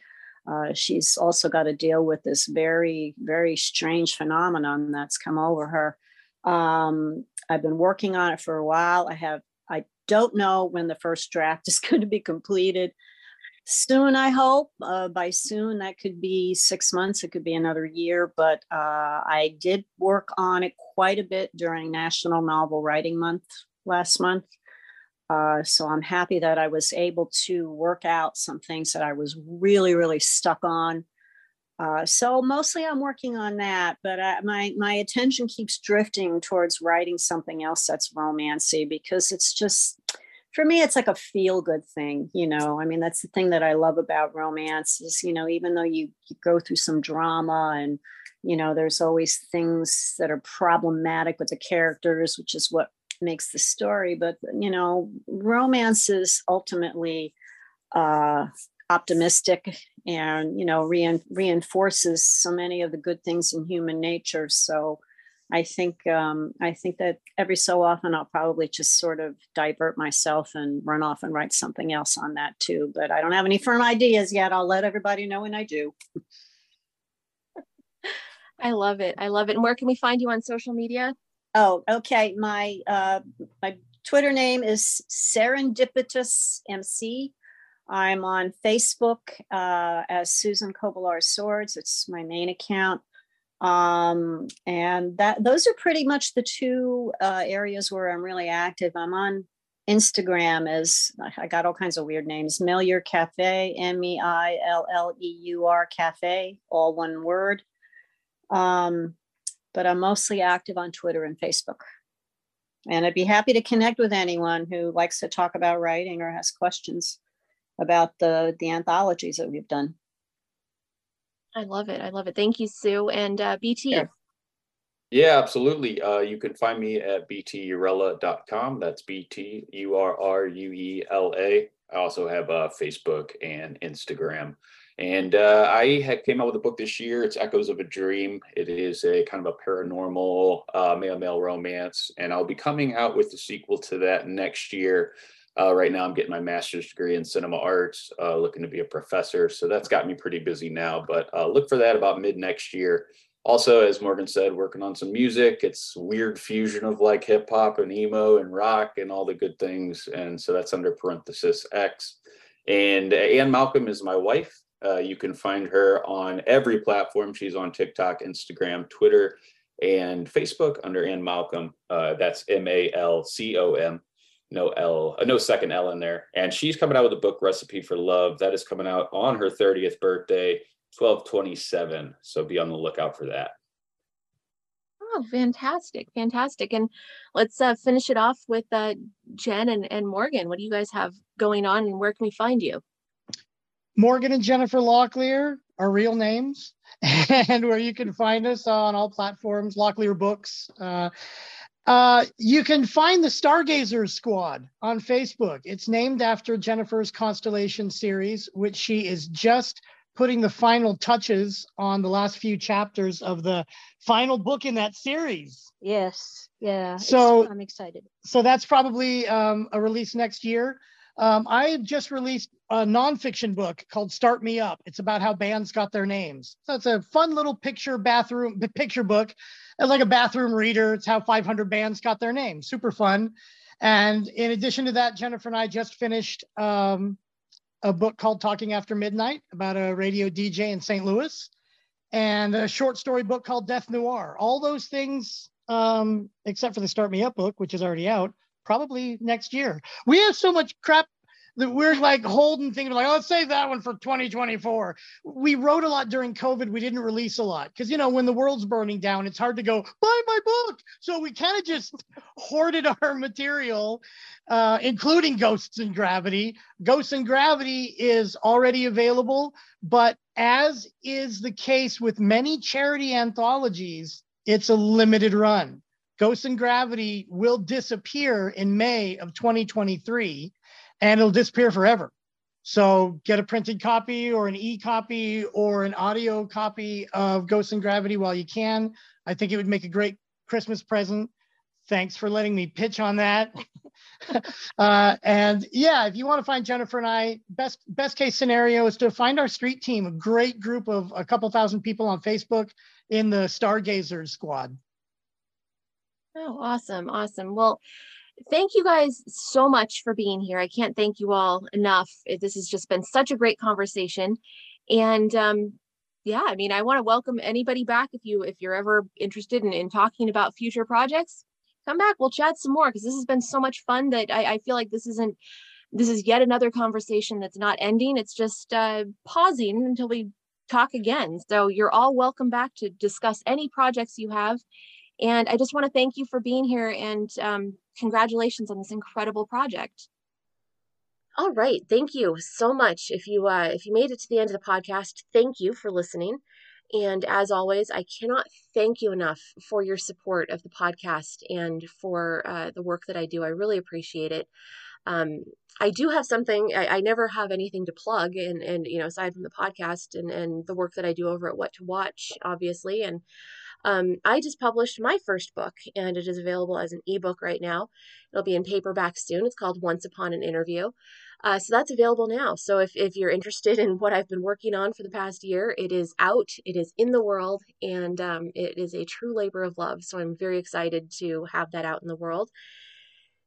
uh, she's also got to deal with this very, very strange phenomenon that's come over her. Um, I've been working on it for a while. I have don't know when the first draft is going to be completed. Soon, I hope. Uh, by soon, that could be six months, it could be another year. But uh, I did work on it quite a bit during National Novel Writing Month last month. Uh, so I'm happy that I was able to work out some things that I was really, really stuck on. Uh, so mostly I'm working on that, but I, my my attention keeps drifting towards writing something else that's romancy because it's just for me it's like a feel good thing you know? I mean that's the thing that i love about romance is you know even though you, you go through some drama and you know there's always things that are problematic with the characters which is what makes the story but you know romance is ultimately uh optimistic and you know rein, reinforces so many of the good things in human nature. So i think um, i think that every so often i'll probably just sort of divert myself and run off and write something else on that too but i don't have any firm ideas yet. I'll let everybody know when i do. I love it. I love it. And where can we find you on social media? Oh okay. My uh my twitter name is serendipitous mc I'm on Facebook uh, as Susan Kovalar Swords. It's my main account. Um, and that those are pretty much the two uh, areas where I'm really active. I'm on Instagram as I got all kinds of weird names. Meilleur Cafe, M E I L L E U R Cafe, all one word. Um, but I'm mostly active on Twitter and Facebook. And I'd be happy to connect with anyone who likes to talk about writing or has questions about the the anthologies that we've done. I love it. I love it. Thank you, Sue and uh, BT. Yeah. Yeah, absolutely. Uh, you can find me at bturruela.com. That's B T U R R U E L A. I also have uh, Facebook and Instagram. And uh, I had came out with a book this year. It's Echoes of a Dream. It is a kind of a paranormal uh, male male romance, and I'll be coming out with the sequel to that next year. Uh, right now, I'm getting my master's degree in cinema arts, uh, looking to be a professor. So that's got me pretty busy now. But uh, look for that about mid next year. Also, as Morgan said, working on some music. It's weird fusion of like hip hop and emo and rock and all the good things. And so that's under parenthesis X. And Anne Malcom is my wife. Uh, you can find her on every platform. She's on TikTok, Instagram, Twitter, and Facebook under Anne Malcom. Uh, that's M A L C O M no L, uh, no second L in there. And she's coming out with a book, Recipe for Love, that is coming out on her 30th birthday, 1227. So be on the lookout for that. Oh, fantastic. Fantastic. And let's uh, finish it off with uh, Jen and, and Morgan. What do you guys have going on and where can we find you? Morgan and Jennifer Locklear are real names and where you can find us on all platforms, Locklear Books. Uh, uh, you can find the Stargazers Squad on Facebook. It's named after Jennifer's Constellation series, which she is just putting the final touches on the last few chapters of the final book in that series. Yes, yeah. So I'm excited. So that's probably um, a release next year. Um, I just released a nonfiction book called Start Me Up. It's about how bands got their names. So it's a fun little picture bathroom picture book it's like a bathroom reader. It's how 500 bands got their name. Super fun. And in addition to that, Jennifer and I just finished um, a book called Talking After Midnight about a radio DJ in St. Louis, and a short story book called Death Noir. All those things, um, except for the Start Me Up book, which is already out, probably next year. We have so much crap that we're like holding things like, oh, let's save that one for 2024. We wrote a lot during COVID. We didn't release a lot because you know when the world's burning down, it's hard to go buy my book. So we kind of just hoarded our material, uh, including Ghosts and Gravity. Ghosts and Gravity is already available, but as is the case with many charity anthologies, it's a limited run. Ghosts and Gravity will disappear in May of 2023 and it'll disappear forever. So get a printed copy or an e-copy or an audio copy of Ghosts and Gravity while you can. I think it would make a great Christmas present. Thanks for letting me pitch on that. uh, and yeah, if you want to find Jennifer and I, best best case scenario is to find our street team, a great group of a couple thousand people on Facebook in the Stargazers squad. Oh, awesome. Awesome. Well, thank you guys so much for being here. I can't thank you all enough. This has just been such a great conversation. And um, yeah, I mean, I want to welcome anybody back if you if you're ever interested in, in talking about future projects, come back. We'll chat some more because this has been so much fun that I, I feel like this isn't this is yet another conversation that's not ending. It's just uh, pausing until we talk again. So you're all welcome back to discuss any projects you have. And I just want to thank you for being here and um, congratulations on this incredible project. All right, thank you so much. If you uh, if you made it to the end of the podcast, thank you for listening. And as always, I cannot thank you enough for your support of the podcast and for uh, the work that I do. I really appreciate it. Um, I do have something. I, I, never have anything to plug, and and you know, aside from the podcast and and the work that I do over at What to Watch, obviously, and um, I just published my first book, and it is available as an ebook right now. It'll be in paperback soon. It's called Once Upon an Interview. Uh, so that's available now. So if, if you're interested in what I've been working on for the past year, it is out, it is in the world, and um, it is a true labor of love. So I'm very excited to have that out in the world.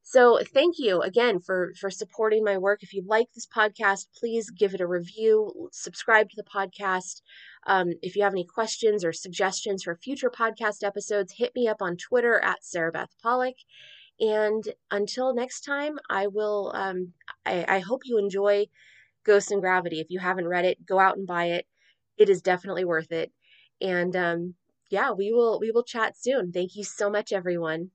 So thank you again for for supporting my work. If you like this podcast, please give it a review, subscribe to the podcast. Um, if you have any questions or suggestions for future podcast episodes, hit me up on Twitter at Sarabeth Pollock. And until next time, I will. Um, I, I hope you enjoy Ghost and Gravity. If you haven't read it, go out and buy it. It is definitely worth it. And um, yeah, we will we will chat soon. Thank you so much, everyone.